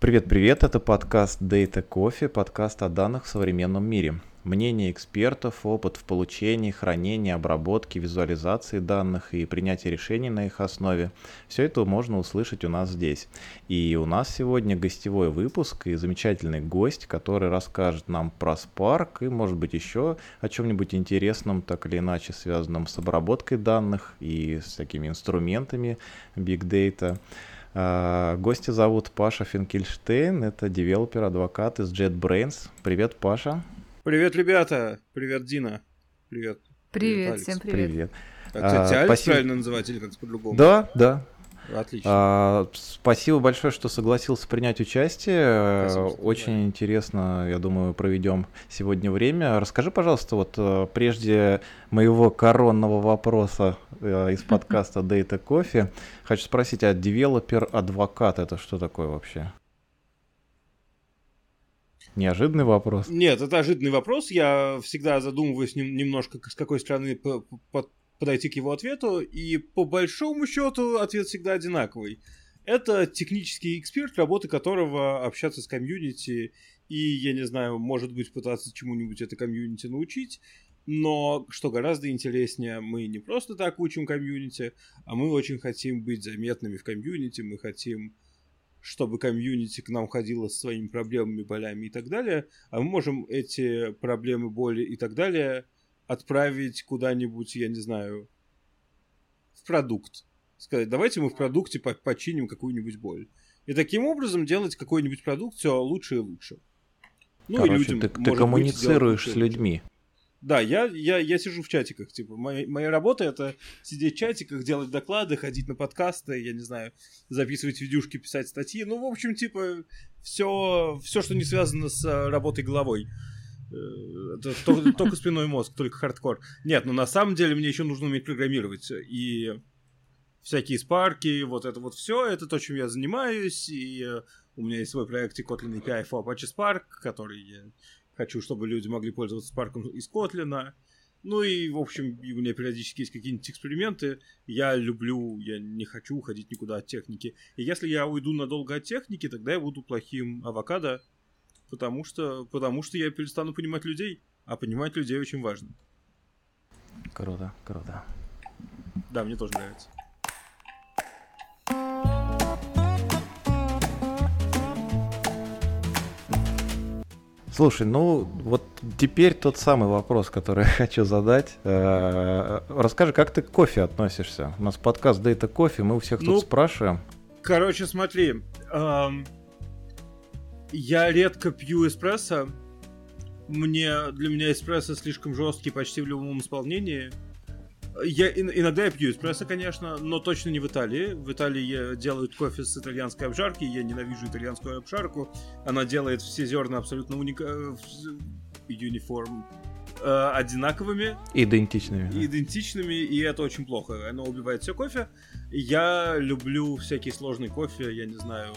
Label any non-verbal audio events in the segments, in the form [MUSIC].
Привет-привет, это подкаст Data Coffee, подкаст о данных в современном мире. Мнение экспертов, опыт в получении, хранении, обработке, визуализации данных и принятии решений на их основе. Все это можно услышать у нас здесь. И у нас сегодня гостевой выпуск и замечательный гость, который расскажет нам про Spark и, может быть, еще о чем-нибудь интересном, так или иначе связанном с обработкой данных и с такими инструментами Big Data. А, гостя зовут Паша Финкельштейн, это девелопер, адвокат из JetBrains. Привет, Паша. Привет, ребята. Привет, Дина. Привет. Привет, привет всем привет. Привет. А, кстати, а, Алекс спасибо. правильно называть или как-то по-другому? Да, да. Отлично. А, спасибо большое, что согласился принять участие. Спасибо, Очень интересно, я думаю, проведем сегодня время. Расскажи, пожалуйста, вот э, прежде моего коронного вопроса э, из [LAUGHS] подкаста Data Coffee, хочу спросить, а developer advocate это что такое вообще? Неожиданный вопрос. Нет, это ожиданный вопрос. Я всегда задумываюсь немножко, с какой стороны подойти к его ответу, и по большому счету ответ всегда одинаковый. Это технический эксперт, работы которого общаться с комьюнити и, я не знаю, может быть, пытаться чему-нибудь это комьюнити научить, но, что гораздо интереснее, мы не просто так учим комьюнити, а мы очень хотим быть заметными в комьюнити, мы хотим, чтобы комьюнити к нам ходило со своими проблемами, болями и так далее, а мы можем эти проблемы, боли и так далее – отправить куда-нибудь, я не знаю, в продукт. Сказать, давайте мы в продукте починим какую-нибудь боль. И таким образом делать какой-нибудь продукт все лучше и лучше. Ну Короче, и людям, ты, ты коммуницируешь быть, с людьми. Да, я, я, я сижу в чатиках. Типа, моя, моя работа это сидеть в чатиках, делать доклады, ходить на подкасты, я не знаю, записывать видюшки, писать статьи. Ну, в общем, типа, все, все что не связано с работой головой. Только, спиной мозг, только хардкор. Нет, ну на самом деле мне еще нужно уметь программировать. И всякие спарки, вот это вот все, это то, чем я занимаюсь. И э, у меня есть свой проект Kotlin API for Apache Spark, который я хочу, чтобы люди могли пользоваться Spark из Kotlin. Ну и, в общем, у меня периодически есть какие-нибудь эксперименты. Я люблю, я не хочу уходить никуда от техники. И если я уйду надолго от техники, тогда я буду плохим авокадо, потому что, потому что я перестану понимать людей, а понимать людей очень важно. Круто, круто. Да, мне тоже нравится. Слушай, ну вот теперь тот самый вопрос, который [LAUGHS] я хочу задать. Э, расскажи, как ты к кофе относишься? У нас подкаст Data Кофе, мы у всех ну, тут спрашиваем. Короче, смотри, эм, я редко пью эспрессо. Мне, для меня эспрессо слишком жесткий почти в любом исполнении. Я, иногда я пью эспрессо, конечно, но точно не в Италии. В Италии делают кофе с итальянской обжарки. Я ненавижу итальянскую обжарку. Она делает все зерна абсолютно уника... Униформ э, одинаковыми. Идентичными. Идентичными, и это очень плохо. Оно убивает все кофе. Я люблю всякий сложный кофе, я не знаю,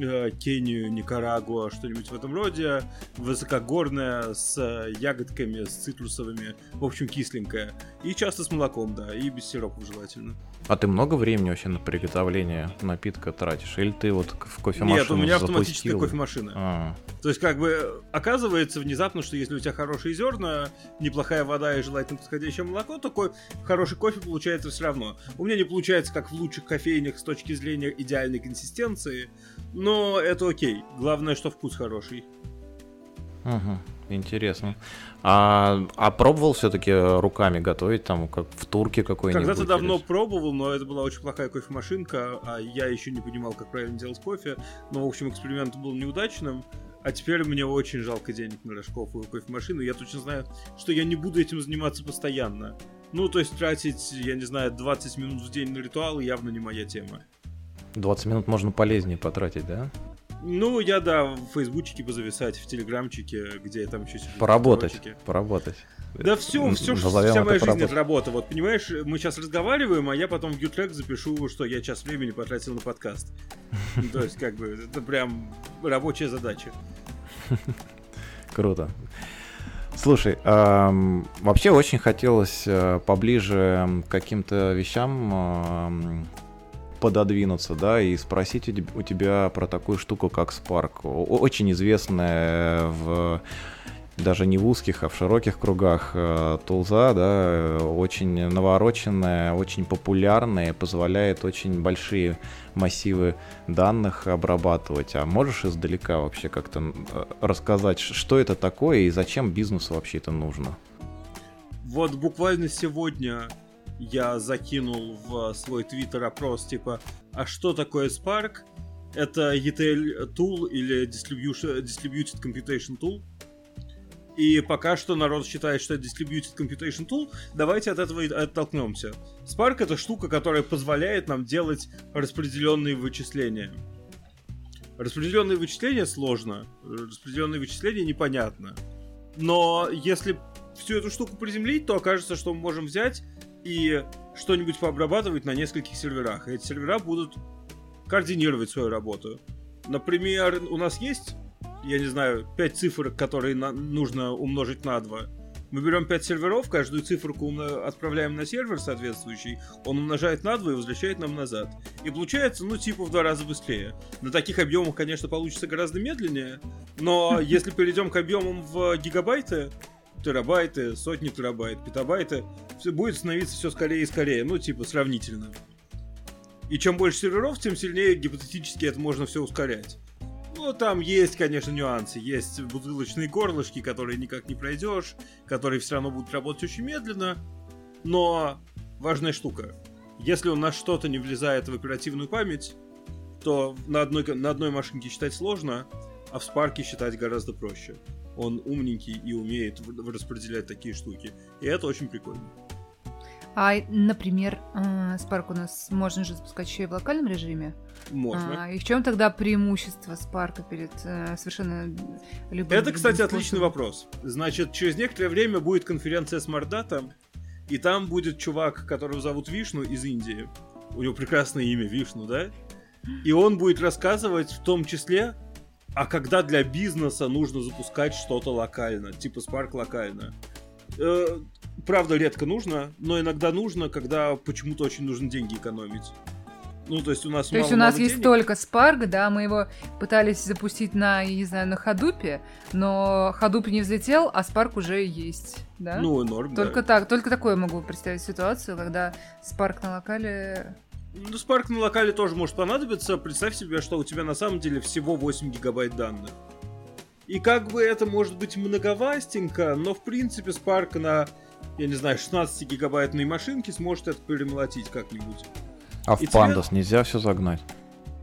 Э, Кению, Никарагуа, что-нибудь в этом роде. Высокогорная, с ягодками, с цитрусовыми. В общем, кисленькая. И часто с молоком, да, и без сиропов желательно. А ты много времени вообще на приготовление напитка тратишь? Или ты вот в кофемашину Нет, у меня автоматическая запустил? кофемашина. А. То есть, как бы, оказывается внезапно, что если у тебя хорошие зерна, неплохая вода и желательно подходящее молоко, то ко- хороший кофе получается все равно. У меня не получается, как в лучших кофейнях с точки зрения идеальной консистенции, но это окей. Главное, что вкус хороший. Угу, интересно. А, а пробовал все-таки руками готовить, там, как в турке какой-нибудь? Когда-то давно или... пробовал, но это была очень плохая кофемашинка, а я еще не понимал, как правильно делать кофе. Но, в общем, эксперимент был неудачным. А теперь мне очень жалко денег на рожковую кофемашину. Я точно знаю, что я не буду этим заниматься постоянно. Ну, то есть тратить, я не знаю, 20 минут в день на ритуал явно не моя тема. 20 минут можно полезнее потратить, да? Ну, я, да, в фейсбучике позависать, в телеграмчике, где я там еще сижу. Поработать, поработать. Да все, все, Назовем вся моя жизнь это работа. Вот, понимаешь, мы сейчас разговариваем, а я потом в Гютрек запишу, что я час времени потратил на подкаст. То есть, как бы, это прям рабочая задача. [LAUGHS] Круто. Слушай, эм, вообще очень хотелось э, поближе к каким-то вещам пододвинуться, да, и спросить у тебя про такую штуку, как Spark. Очень известная в даже не в узких, а в широких кругах э, тулза, да, очень навороченная, очень популярная, позволяет очень большие массивы данных обрабатывать. А можешь издалека вообще как-то э, рассказать, что это такое и зачем бизнесу вообще это нужно? Вот буквально сегодня я закинул в свой твиттер опрос, типа, а что такое Spark? Это ETL tool или Distributed Computation Tool. И пока что народ считает, что это Distributed Computation Tool, давайте от этого и оттолкнемся. Spark это штука, которая позволяет нам делать распределенные вычисления. Распределенные вычисления сложно, распределенные вычисления непонятно. Но если всю эту штуку приземлить, то окажется, что мы можем взять и что-нибудь пообрабатывать на нескольких серверах. И эти сервера будут координировать свою работу. Например, у нас есть, я не знаю, 5 цифр, которые на, нужно умножить на 2. Мы берем 5 серверов, каждую циферку отправляем на сервер соответствующий, он умножает на 2 и возвращает нам назад. И получается, ну, типа в два раза быстрее. На таких объемах, конечно, получится гораздо медленнее, но [LAUGHS] если перейдем к объемам в гигабайты, терабайты, сотни терабайт, петабайты, все будет становиться все скорее и скорее, ну, типа, сравнительно. И чем больше серверов, тем сильнее гипотетически это можно все ускорять. Ну, там есть, конечно, нюансы. Есть бутылочные горлышки, которые никак не пройдешь, которые все равно будут работать очень медленно. Но важная штука. Если у нас что-то не влезает в оперативную память, то на одной, на одной машинке считать сложно, а в спарке считать гораздо проще он умненький и умеет распределять такие штуки. И это очень прикольно. А, например, э, Spark у нас можно же запускать еще и в локальном режиме. Можно. А, и в чем тогда преимущество Spark перед э, совершенно любым... Это, кстати, отличный вопрос. Значит, через некоторое время будет конференция с Мордатом, и там будет чувак, которого зовут Вишну из Индии. У него прекрасное имя Вишну, да? И он будет рассказывать в том числе а когда для бизнеса нужно запускать что-то локально, типа Spark локально. Э, правда, редко нужно, но иногда нужно, когда почему-то очень нужно деньги экономить. Ну, то есть у нас То есть у нас есть только Spark, да, мы его пытались запустить на, я не знаю, на Хадупе, но Хадуп не взлетел, а Spark уже есть, да? Ну, норм, Только да. так, только такое могу представить ситуацию, когда Spark на локале ну, Spark на локале тоже может понадобиться. Представь себе, что у тебя на самом деле всего 8 гигабайт данных. И как бы это может быть многовастенько, но в принципе Spark на, я не знаю, 16 гигабайтной машинке сможет это перемолотить как-нибудь. А в Pandas тебе... нельзя все загнать?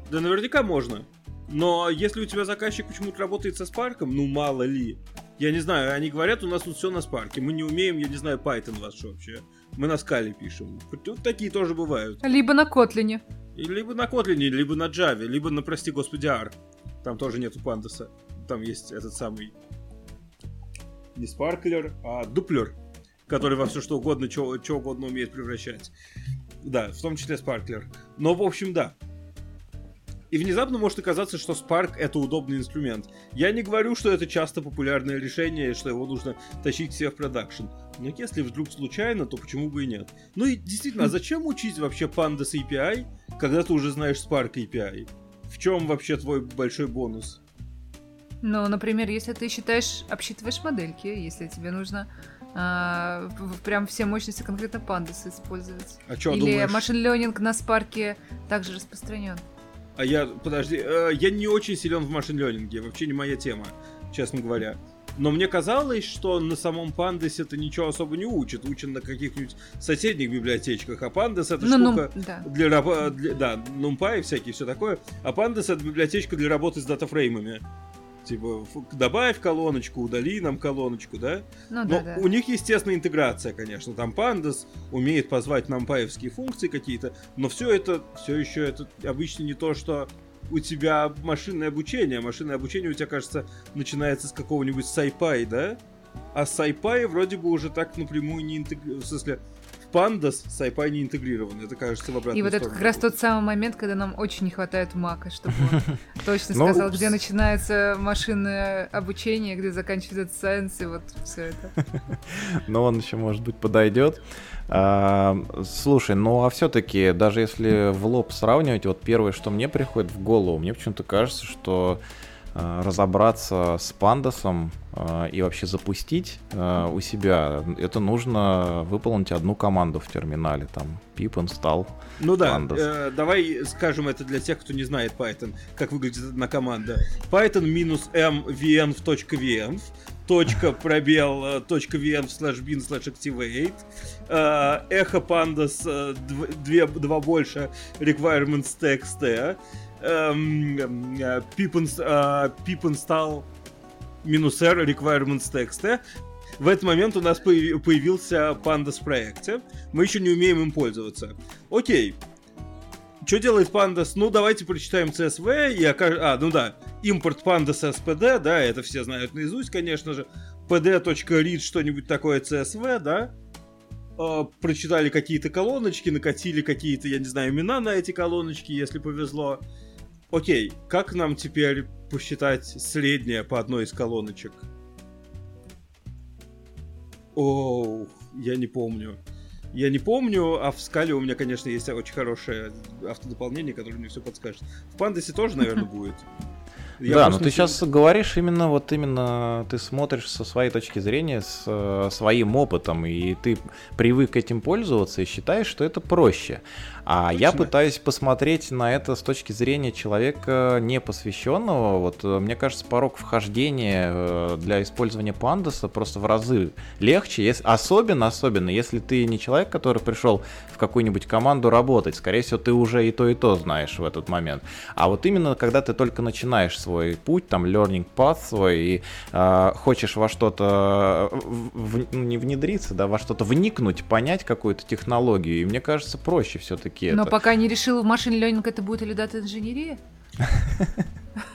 Да наверняка можно. Но если у тебя заказчик почему-то работает со Spark, ну мало ли. Я не знаю, они говорят, у нас тут все на Spark. Мы не умеем, я не знаю, Python ваш вообще. Мы на скале пишем. Вот такие тоже бывают. Либо на Котлине. Либо на Котлине, либо на Java, либо на, прости господи, R. Там тоже нету пандаса. Там есть этот самый... Не спарклер, а дуплер, который во все что угодно, что угодно умеет превращать. Да, в том числе спарклер. Но, в общем, да. И внезапно может оказаться, что Spark это удобный инструмент. Я не говорю, что это часто популярное решение, что его нужно тащить все в продакшн. Но если вдруг случайно, то почему бы и нет? Ну и действительно, а зачем учить вообще Pandas API, когда ты уже знаешь Spark API? В чем вообще твой большой бонус? Ну, например, если ты считаешь, обсчитываешь модельки, если тебе нужно а, прям все мощности конкретно Pandas использовать. А что, Или думаешь... машин ленинг на Spark также распространен. А я, подожди, э, я не очень силен в машин ленинге, вообще не моя тема, честно говоря. Но мне казалось, что на самом Pandas это ничего особо не учат. Учат на каких-нибудь соседних библиотечках. А Pandas это ну, штука ну, да. для, для... Да, NumPy всякие, все такое. А Pandas это библиотечка для работы с датафреймами. Типа, добавь колоночку, удали нам колоночку, да? Ну, Но да, да. у них, естественно, интеграция, конечно. Там Pandas умеет позвать нам паевские функции какие-то, но все это, все еще это обычно не то, что у тебя машинное обучение. Машинное обучение у тебя, кажется, начинается с какого-нибудь SciPy, да? А SciPy вроде бы уже так напрямую не интегрируется. В смысле, в Pandas с IPy не интегрированы. Это кажется в обратную И вот это как раз тот самый момент, когда нам очень не хватает мака, чтобы он [LAUGHS] точно Ну, сказал, где начинается машинное обучение, где заканчивается сайенс, и вот все это. [LAUGHS] Но он еще, может быть, подойдет. А, слушай, ну а все-таки, даже если в лоб сравнивать, вот первое, что мне приходит в голову, мне почему-то кажется, что разобраться с пандасом а, и вообще запустить а, у себя, это нужно выполнить одну команду в терминале, там pip install. Ну да, Pandas. э, давай скажем это для тех, кто не знает Python, как выглядит одна команда. Python минус m vn в vn, точка [LAUGHS] пробел э, точка vn слэш bin слэш activate, э, эхо pandas э, дв- две, два больше requirements txt, эм, э, э, install минус r requirements txt. В этот момент у нас появи- появился Pandas в проекте. Мы еще не умеем им пользоваться. Окей. Что делает Pandas? Ну, давайте прочитаем CSV и окаж... А, ну да. Импорт Pandas SPD, да, это все знают наизусть, конечно же. pd.read что-нибудь такое CSV, да. А, прочитали какие-то колоночки, накатили какие-то, я не знаю, имена на эти колоночки, если повезло. Окей, как нам теперь посчитать среднее по одной из колоночек? Оу, я не помню. Я не помню, а в скале у меня, конечно, есть очень хорошее автодополнение, которое мне все подскажет. В пандасе тоже, наверное, [LAUGHS] будет. Я да, но ты не сейчас говоришь именно вот именно ты смотришь со своей точки зрения, с э, своим опытом, и ты привык этим пользоваться и считаешь, что это проще. А я Точно. пытаюсь посмотреть на это с точки зрения человека непосвященного. Вот э, мне кажется, порог вхождения э, для использования пандаса просто в разы легче, если, особенно, особенно, если ты не человек, который пришел в какую-нибудь команду работать. Скорее всего, ты уже и то, и то знаешь в этот момент. А вот именно когда ты только начинаешь свой путь, там, learning path свой, и э, хочешь во что-то э, в- в- ну, не внедриться, да, во что-то вникнуть, понять какую-то технологию, и мне кажется, проще все-таки Но это. пока не решил, в машин ленинг это будет или дата-инженерия.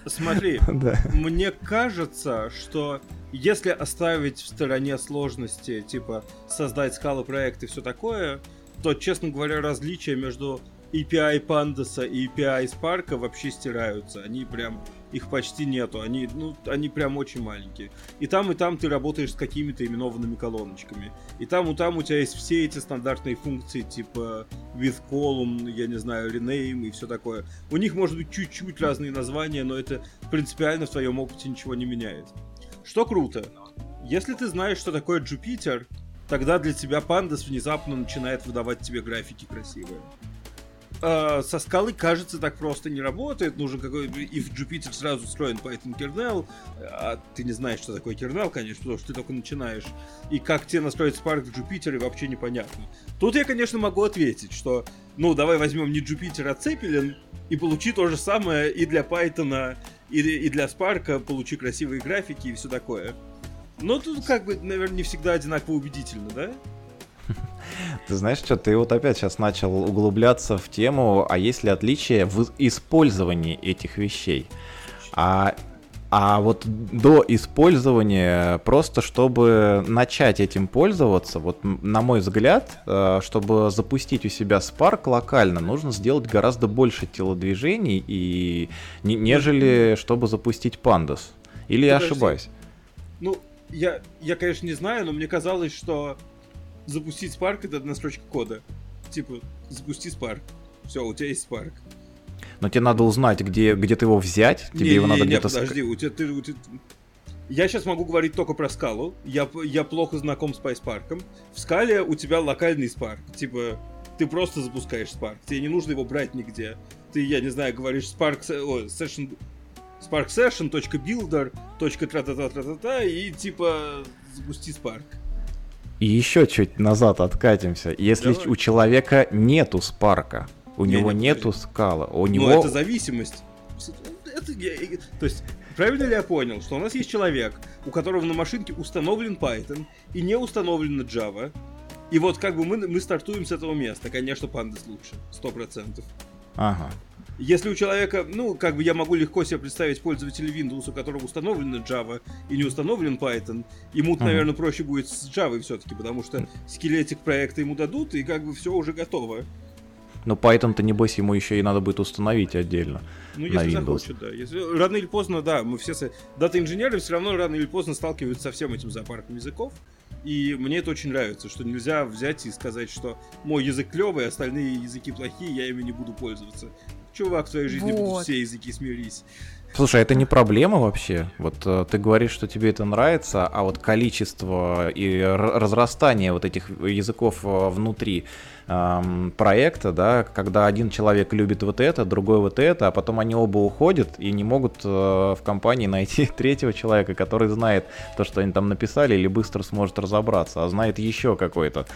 Смотри, [LAUGHS] Да. мне кажется, что если оставить в стороне сложности, типа создать скалы проект и все такое, то, честно говоря, различия между API Pandas и API Spark вообще стираются. Они прям, их почти нету. Они, ну, они прям очень маленькие. И там, и там ты работаешь с какими-то именованными колоночками. И там, и там у тебя есть все эти стандартные функции, типа with column, я не знаю, rename и все такое. У них может быть чуть-чуть разные названия, но это принципиально в твоем опыте ничего не меняет. Что круто, если ты знаешь, что такое Jupyter, тогда для тебя Pandas внезапно начинает выдавать тебе графики красивые. А, со скалы, кажется, так просто не работает. Нужен какой и в Jupyter сразу встроен Python kernel, а ты не знаешь, что такое kernel, конечно, потому что ты только начинаешь. И как тебе настроить Spark в Jupyter, вообще непонятно. Тут я, конечно, могу ответить, что, ну, давай возьмем не Jupyter, а Zeppelin, и получи то же самое и для Python, и, и для Spark, получи красивые графики и все такое. Но тут, как бы, наверное, не всегда одинаково убедительно, да? Ты знаешь что, ты вот опять сейчас начал углубляться в тему, а есть ли отличия в использовании этих вещей? А, а вот до использования, просто чтобы начать этим пользоваться, вот на мой взгляд, э, чтобы запустить у себя Spark локально, нужно сделать гораздо больше телодвижений, и, не- нежели чтобы запустить Pandas. Или я Подожди. ошибаюсь? Ну, я, я, конечно, не знаю, но мне казалось, что запустить Spark это одна строчка кода. Типа, запусти Spark. Все, у тебя есть Spark. Но тебе надо узнать, где, где ты его взять, тебе его надо не, где-то... подожди, у тебя, ты, у тебя- Я сейчас могу говорить только про скалу. Я, я плохо знаком с PySpark. В скале у тебя локальный Spark. Типа, ты просто запускаешь Spark. Тебе не нужно его брать нигде. Ты, я не знаю, говоришь Spark, ой, session, Spark Session, точка builder, точка тра-та-та-та-та-та, и типа запусти Spark. И еще чуть назад откатимся. Если Давай. у человека нету спарка, у Не, него не, нету скала, у Но него... это зависимость. Это я- я- то есть, правильно ли я понял, что у нас есть человек, у которого на машинке установлен Python и не установлена Java, и вот как бы мы, мы стартуем с этого места. Конечно, Pandas лучше, сто процентов. Ага. Если у человека, ну, как бы я могу легко себе представить пользователя Windows, у которого установлена Java и не установлен Python, ему, mm-hmm. наверное, проще будет с Java все-таки, потому что скелетик проекта ему дадут, и как бы все уже готово. Но Python-то, небось, ему еще и надо будет установить отдельно. Ну, если на Windows. захочет, да. Если, рано или поздно, да, мы все... Дата-инженеры все равно рано или поздно сталкиваются со всем этим зоопарком языков. И мне это очень нравится, что нельзя взять и сказать, что мой язык клевый, остальные языки плохие, я ими не буду пользоваться. Чувак, в твоей жизни вот. будут все языки, смирись. Слушай, это не проблема вообще. Вот э, ты говоришь, что тебе это нравится, а вот количество и разрастание вот этих языков э, внутри эм, проекта, да, когда один человек любит вот это, другой вот это, а потом они оба уходят и не могут э, в компании найти [LAUGHS] третьего человека, который знает то, что они там написали, или быстро сможет разобраться, а знает еще какой-то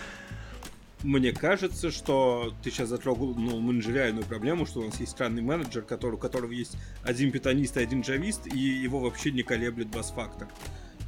мне кажется, что ты сейчас затрогал ну, менеджериальную проблему, что у нас есть странный менеджер, который, у которого есть один питанист и один джавист, и его вообще не колеблет бас-фактор.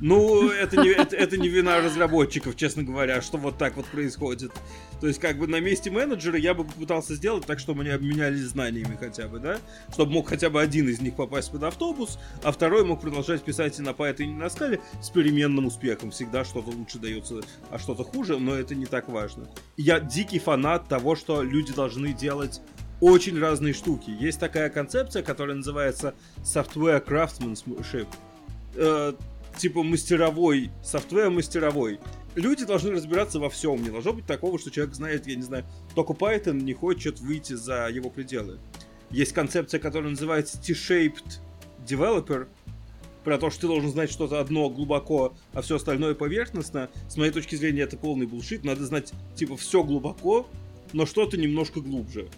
Ну, это не, это, это не вина разработчиков, честно говоря, что вот так вот происходит. То есть, как бы на месте менеджера я бы попытался сделать так, чтобы они обменялись знаниями хотя бы, да? Чтобы мог хотя бы один из них попасть под автобус, а второй мог продолжать писать и на Python, и на скале с переменным успехом. Всегда что-то лучше дается, а что-то хуже, но это не так важно. Я дикий фанат того, что люди должны делать очень разные штуки. Есть такая концепция, которая называется software craftsmanship э, типа мастеровой, софтвер мастеровой. Люди должны разбираться во всем. Не должно быть такого, что человек знает, я не знаю, только Python не хочет выйти за его пределы. Есть концепция, которая называется T-shaped developer, про то, что ты должен знать что-то одно глубоко, а все остальное поверхностно. С моей точки зрения, это полный булшит. Надо знать, типа, все глубоко, но что-то немножко глубже.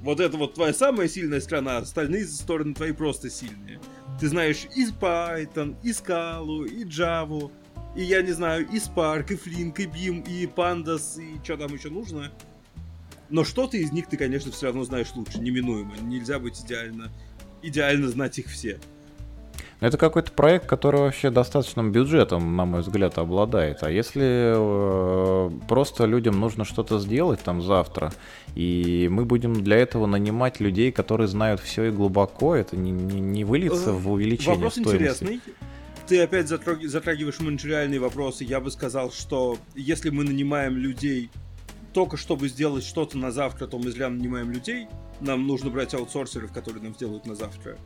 Вот это вот твоя самая сильная сторона, а остальные стороны твои просто сильные. Ты знаешь и Python, и Scala, и Java, и я не знаю, и Spark, и Flink, и Beam, и Pandas, и что там еще нужно. Но что-то из них ты, конечно, все равно знаешь лучше, неминуемо. Нельзя быть идеально, идеально знать их все. Это какой-то проект, который вообще достаточным бюджетом, на мой взгляд, обладает. А если э, просто людям нужно что-то сделать там завтра, и мы будем для этого нанимать людей, которые знают все и глубоко, это не, не, не выльется в увеличение Вопрос стоимости. интересный. Ты опять затрагиваешь менеджериальные вопросы. Я бы сказал, что если мы нанимаем людей только чтобы сделать что-то на завтра, то мы зря нанимаем людей. Нам нужно брать аутсорсеров, которые нам сделают на завтра.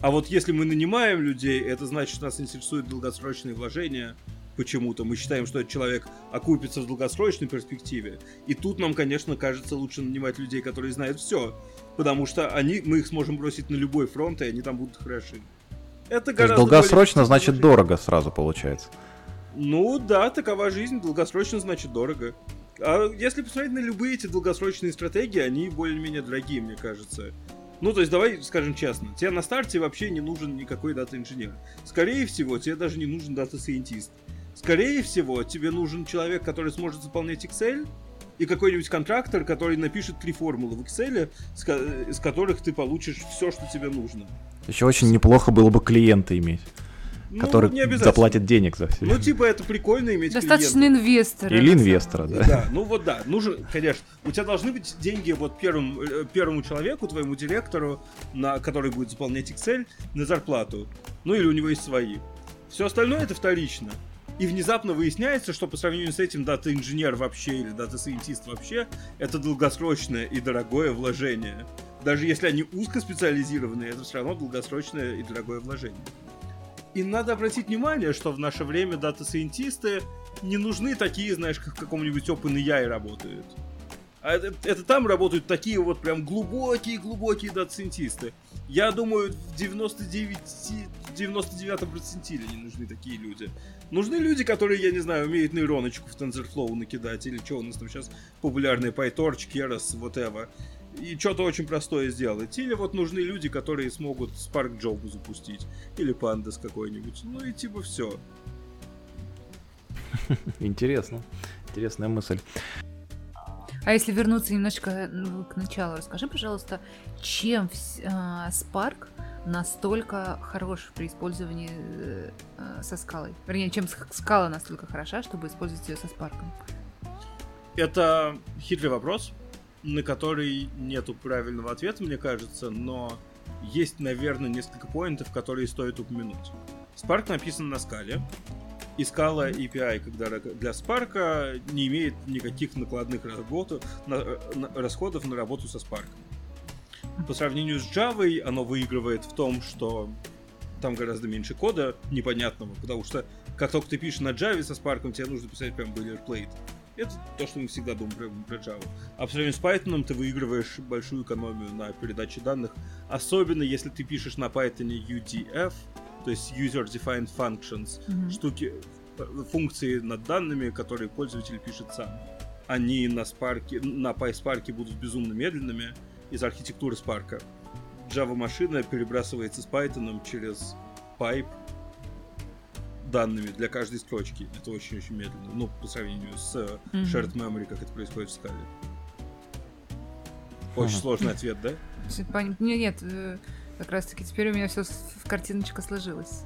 А вот если мы нанимаем людей, это значит, что нас интересуют долгосрочные вложения почему-то. Мы считаем, что этот человек окупится в долгосрочной перспективе. И тут нам, конечно, кажется лучше нанимать людей, которые знают все. Потому что они, мы их сможем бросить на любой фронт, и они там будут хороши. Это То есть долгосрочно значит вложение. дорого сразу получается. Ну да, такова жизнь. Долгосрочно значит дорого. А если посмотреть на любые эти долгосрочные стратегии, они более-менее дорогие, мне кажется. Ну, то есть, давай скажем честно, тебе на старте вообще не нужен никакой дата-инженер. Скорее всего, тебе даже не нужен дата-сайентист. Скорее всего, тебе нужен человек, который сможет заполнять Excel, и какой-нибудь контрактор, который напишет три формулы в Excel, из которых ты получишь все, что тебе нужно. Еще очень неплохо было бы клиента иметь ну, который заплатит денег за все. Ну, типа, это прикольно иметь Достаточно клиента. инвестора. Или инвестора, да. Да, ну вот да, нужен, конечно. У тебя должны быть деньги вот первому, э, первому человеку, твоему директору, на, который будет заполнять Excel, на зарплату. Ну, или у него есть свои. Все остальное это вторично. И внезапно выясняется, что по сравнению с этим дата-инженер вообще или дата-сайентист вообще это долгосрочное и дорогое вложение. Даже если они узкоспециализированные, это все равно долгосрочное и дорогое вложение. И надо обратить внимание, что в наше время дата-сайентисты не нужны такие, знаешь, как в каком-нибудь OpenAI работают. А это, это там работают такие вот прям глубокие-глубокие дата-сайентисты. Я думаю, в 99, 99 процентиле не нужны такие люди. Нужны люди, которые, я не знаю, умеют нейроночку в TensorFlow накидать, или что у нас там сейчас популярные PyTorch, Keras, whatever и что-то очень простое сделать. Или вот нужны люди, которые смогут Spark Job запустить. Или Pandas какой-нибудь. Ну и типа все. [LAUGHS] Интересно. Интересная мысль. А если вернуться немножко ну, к началу, расскажи, пожалуйста, чем э, Spark настолько хорош при использовании э, со скалой? Вернее, чем скала настолько хороша, чтобы использовать ее со Spark? Это хитрый вопрос. На который нету правильного ответа, мне кажется, но есть, наверное, несколько поинтов, которые стоит упомянуть. Spark написан на скале, и скала API, когда для Spark не имеет никаких накладных работу, на, на, расходов на работу со Spark. По сравнению с Java, оно выигрывает в том, что там гораздо меньше кода непонятного, потому что как только ты пишешь на Java со Spark, тебе нужно писать прям boilerplate. Это то, что мы всегда думаем про, про Java. А по сравнению с Python ты выигрываешь большую экономию на передаче данных, особенно если ты пишешь на Python UDF, то есть User Defined Functions, mm-hmm. штуки, функции над данными, которые пользователь пишет сам. Они на Spark, на PySpark будут безумно медленными из архитектуры Spark. Java машина перебрасывается с Python через pipe данными для каждой строчки. Это очень-очень медленно. Ну, по сравнению с mm-hmm. shared memory, как это происходит в скале. Очень ага. сложный ответ, да? Нет, нет, э, как раз таки теперь у меня все в картиночка сложилась.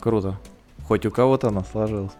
Круто. Хоть у кого-то она сложилась.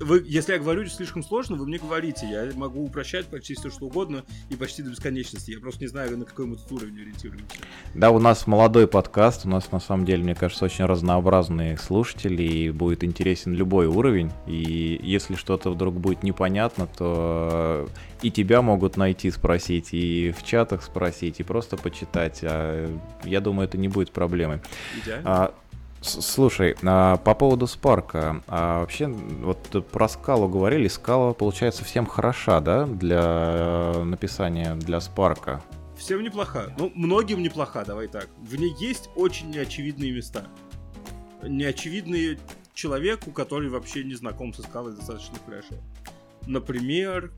Вы, если я говорю слишком сложно, вы мне говорите. Я могу упрощать почти все, что угодно и почти до бесконечности. Я просто не знаю, на какой мы тут уровень ориентируемся. Да, у нас молодой подкаст. У нас, на самом деле, мне кажется, очень разнообразные слушатели. И будет интересен любой уровень. И если что-то вдруг будет непонятно, то и тебя могут найти, спросить, и в чатах спросить, и просто почитать. А я думаю, это не будет проблемой. Идеально. Слушай, а по поводу Спарка, а вообще вот про скалу говорили, скала получается всем хороша, да, для э, написания для Спарка? Всем неплоха. Ну, многим неплоха, давай так. В ней есть очень неочевидные места. Неочевидные человеку, который вообще не знаком со скалой достаточно хорошо. Например,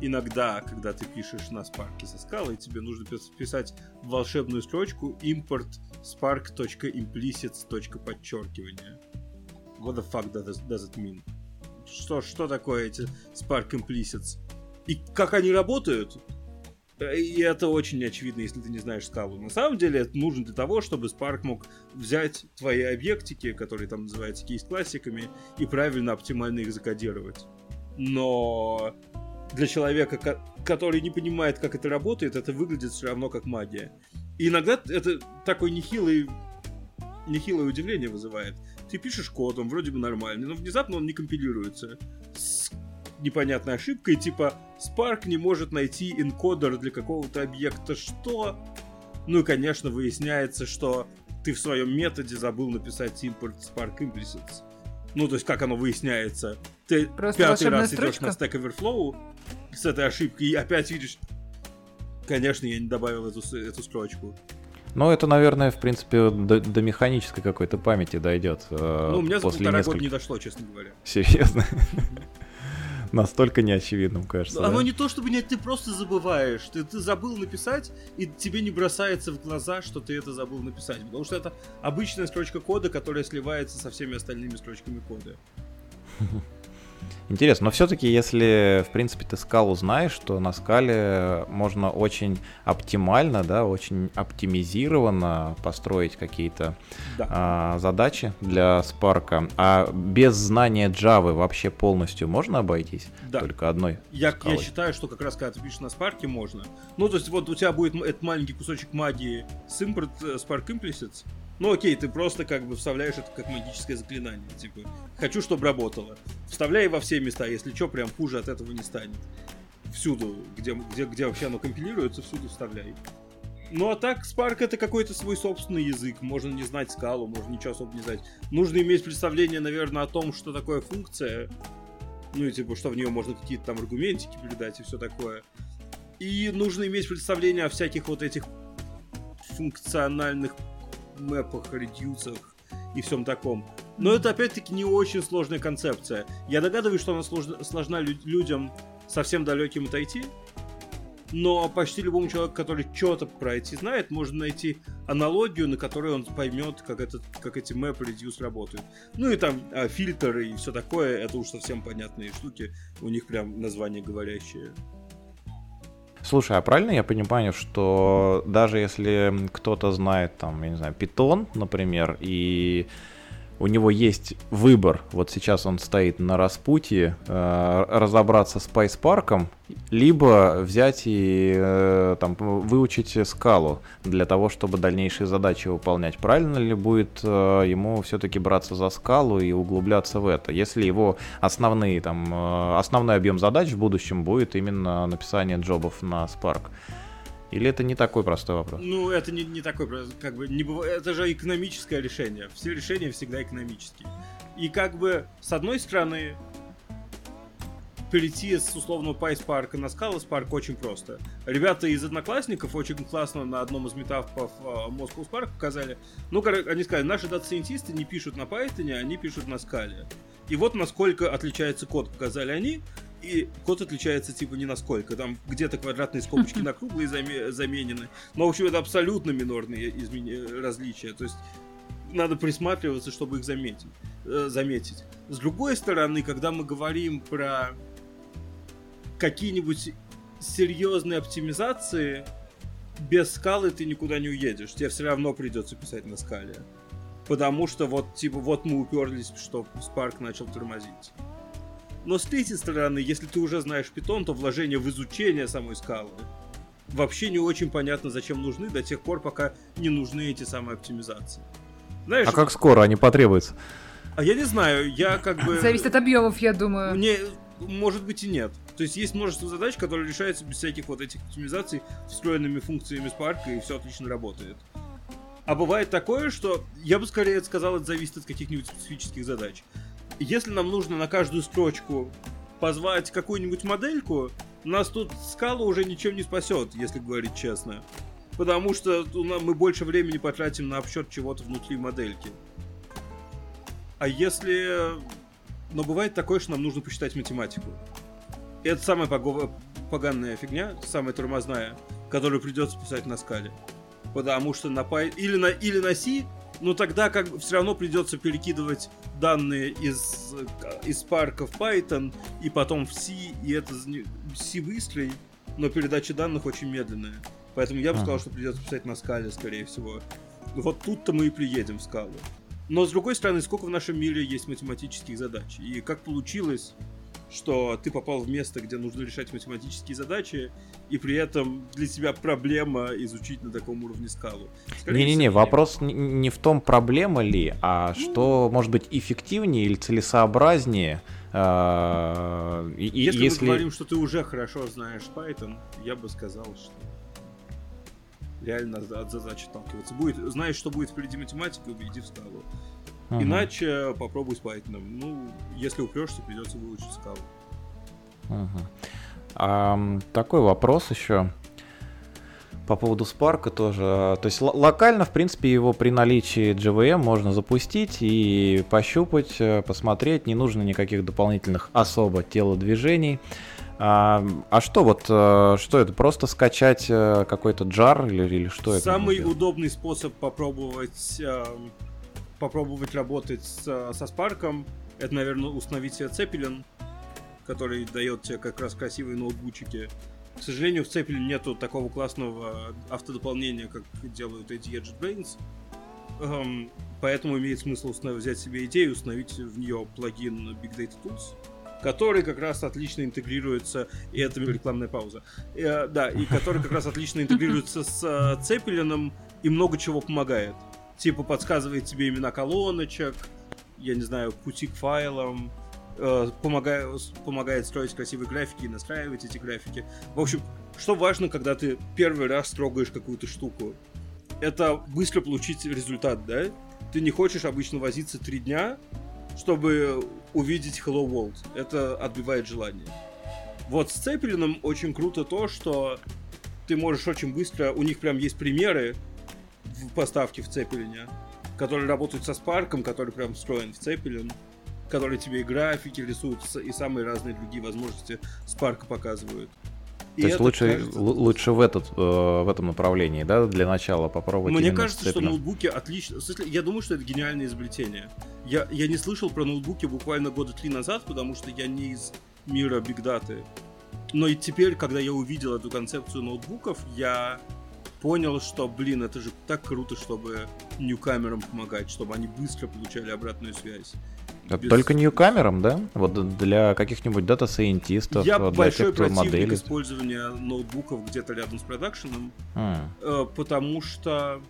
иногда, когда ты пишешь на спарке со скалой, тебе нужно писать волшебную строчку import spark.implicits.подчеркивание. What the fuck does, does it mean? Что, что такое эти Spark Implicits? И как они работают? И это очень очевидно, если ты не знаешь скалу. На самом деле это нужно для того, чтобы Spark мог взять твои объектики, которые там называются кейс-классиками, и правильно оптимально их закодировать. Но для человека, который не понимает, как это работает, это выглядит все равно как магия. И иногда это такой нехилый, нехилое удивление вызывает. Ты пишешь код, он вроде бы нормальный, но внезапно он не компилируется. С непонятной ошибкой, типа Spark не может найти энкодер для какого-то объекта. Что? Ну и, конечно, выясняется, что ты в своем методе забыл написать import Spark implicits. Ну, то есть, как оно выясняется? Ты Просто пятый раз идешь на Stack Overflow с этой ошибкой и опять видишь, Конечно, я не добавил эту, эту строчку. Ну, это, наверное, в принципе, до, до механической какой-то памяти дойдет. Э, ну, у меня за после полтора нескольких... года не дошло, честно говоря. Серьезно? [LAUGHS] Настолько неочевидным, кажется. Оно да? не то, чтобы нет, ты просто забываешь. Ты, ты забыл написать, и тебе не бросается в глаза, что ты это забыл написать. Потому что это обычная строчка кода, которая сливается со всеми остальными строчками кода. [LAUGHS] Интересно, но все-таки, если, в принципе, ты скалу знаешь, то на скале можно очень оптимально, да, очень оптимизированно построить какие-то да. а, задачи для Spark. А без знания Java вообще полностью можно обойтись? Да. Только одной я, я считаю, что как раз когда ты пишешь на Spark, можно. Ну, то есть вот у тебя будет этот маленький кусочек магии с import э, Spark Implicits, ну окей, ты просто как бы вставляешь это как магическое заклинание. Типа, хочу, чтобы работало. Вставляй во все места, если что, прям хуже от этого не станет. Всюду, где, где, где вообще оно компилируется, всюду вставляй. Ну а так, Spark это какой-то свой собственный язык. Можно не знать скалу, можно ничего особо не знать. Нужно иметь представление, наверное, о том, что такое функция. Ну и типа, что в нее можно какие-то там аргументики передать и все такое. И нужно иметь представление о всяких вот этих функциональных мэпах, редюсах и всем таком. Но это опять-таки не очень сложная концепция. Я догадываюсь, что она сложна, сложна лю- людям совсем далеким от IT, но почти любому человеку, который что-то про IT знает, можно найти аналогию, на которой он поймет, как, этот, как эти мэпы reduce работают. Ну и там а, фильтры и все такое, это уж совсем понятные штуки, у них прям название говорящее. Слушай, а правильно я понимаю, что даже если кто-то знает, там, я не знаю, питон, например, и у него есть выбор, вот сейчас он стоит на распутье, э, разобраться с PySpark, либо взять и э, там, выучить скалу для того, чтобы дальнейшие задачи выполнять. Правильно ли будет э, ему все-таки браться за скалу и углубляться в это, если его основные, там, основной объем задач в будущем будет именно написание джобов на Spark? Или это не такой простой вопрос? Ну, это не, не такой, как бы, не бывает, это же экономическое решение. Все решения всегда экономические. И как бы, с одной стороны, перейти с условного PySpark на Scala Spark очень просто. Ребята из одноклассников очень классно на одном из метапов Moscow Spark показали. Ну, они сказали, наши дата-сайентисты не пишут на Python, они пишут на Scala. И вот насколько отличается код, показали они и код отличается типа не насколько. Там где-то квадратные скобочки на круглые заменены. Но, в общем, это абсолютно минорные измен... различия. То есть надо присматриваться, чтобы их заметить. Э, заметить. С другой стороны, когда мы говорим про какие-нибудь серьезные оптимизации, без скалы ты никуда не уедешь. Тебе все равно придется писать на скале. Потому что вот, типа, вот мы уперлись, что Spark начал тормозить. Но с третьей стороны, если ты уже знаешь питон, то вложение в изучение самой скалы вообще не очень понятно, зачем нужны до тех пор, пока не нужны эти самые оптимизации. Знаешь, а как скоро они потребуются? А я не знаю, я как бы... Зависит от объемов, я думаю. Мне, может быть и нет. То есть есть множество задач, которые решаются без всяких вот этих оптимизаций встроенными функциями Spark, и все отлично работает. А бывает такое, что я бы скорее сказал, это зависит от каких-нибудь специфических задач если нам нужно на каждую строчку позвать какую-нибудь модельку, нас тут скала уже ничем не спасет, если говорить честно. Потому что мы больше времени потратим на обсчет чего-то внутри модельки. А если... Но бывает такое, что нам нужно посчитать математику. Это самая поганая фигня, самая тормозная, которую придется писать на скале. Потому что на Py... или на, или на C но тогда как бы все равно придется перекидывать данные из, из парка в Python и потом в C, и это C быстрый, но передача данных очень медленная. Поэтому я бы сказал, что придется писать на скале, скорее всего. Вот тут-то мы и приедем в скалу. Но с другой стороны, сколько в нашем мире есть математических задач? И как получилось, что ты попал в место, где нужно решать математические задачи, и при этом для тебя проблема изучить на таком уровне скалу. Не-не-не, вопрос не в том, проблема ли, а ну... что может быть эффективнее или целесообразнее. Э, если, если мы говорим, что ты уже хорошо знаешь Python, я бы сказал, что реально от задачи отталкиваться. Будет, знаешь, что будет впереди математика, иди в скалу. Угу. Иначе попробуй с Python. Ну, если упрешься, придется выучить скалу. Угу. А, такой вопрос еще по поводу Spark тоже. То есть локально, в принципе, его при наличии JVM можно запустить и пощупать, э, посмотреть. Не нужно никаких дополнительных особо телодвижений. А, а что вот, э, что это? Просто скачать э, какой-то джар или, или что Самый это? Самый удобный способ попробовать попробовать работать с, со Спарком, это, наверное, установить себе Цепелин, который дает тебе как раз красивые ноутбучики. К сожалению, в Цепелин нету такого классного автодополнения, как делают эти JetBrains. Эм, поэтому имеет смысл взять себе идею, установить в нее плагин Big Data Tools, который как раз отлично интегрируется, и это рекламная пауза, э, да, и который как раз отлично [LAUGHS] интегрируется с э, Цепелином и много чего помогает типа подсказывает тебе имена колоночек, я не знаю, пути к файлам, э, помогает, помогает строить красивые графики и настраивать эти графики. В общем, что важно, когда ты первый раз трогаешь какую-то штуку? Это быстро получить результат, да? Ты не хочешь обычно возиться три дня, чтобы увидеть Hello World. Это отбивает желание. Вот с Цепелином очень круто то, что ты можешь очень быстро... У них прям есть примеры, в поставке в Цепелине, которые работают со Спарком, который прям встроен в Цепелин, который тебе и графики рисуют, и самые разные другие возможности Спарка показывают. И То есть лучше, кажется... лучше в, этот, э, в этом направлении, да, для начала попробовать. Мне кажется, что ноутбуки отлично. Я думаю, что это гениальное изобретение. Я, я не слышал про ноутбуки буквально года три назад, потому что я не из мира бигдаты. Но и теперь, когда я увидел эту концепцию ноутбуков, я понял, что, блин, это же так круто, чтобы ньюкамерам помогать, чтобы они быстро получали обратную связь. Без... Только ньюкамерам, да? Вот для каких-нибудь дата-сайентистов, Я для большой тех, кто противник модели. использования ноутбуков где-то рядом с продакшеном, э, потому что...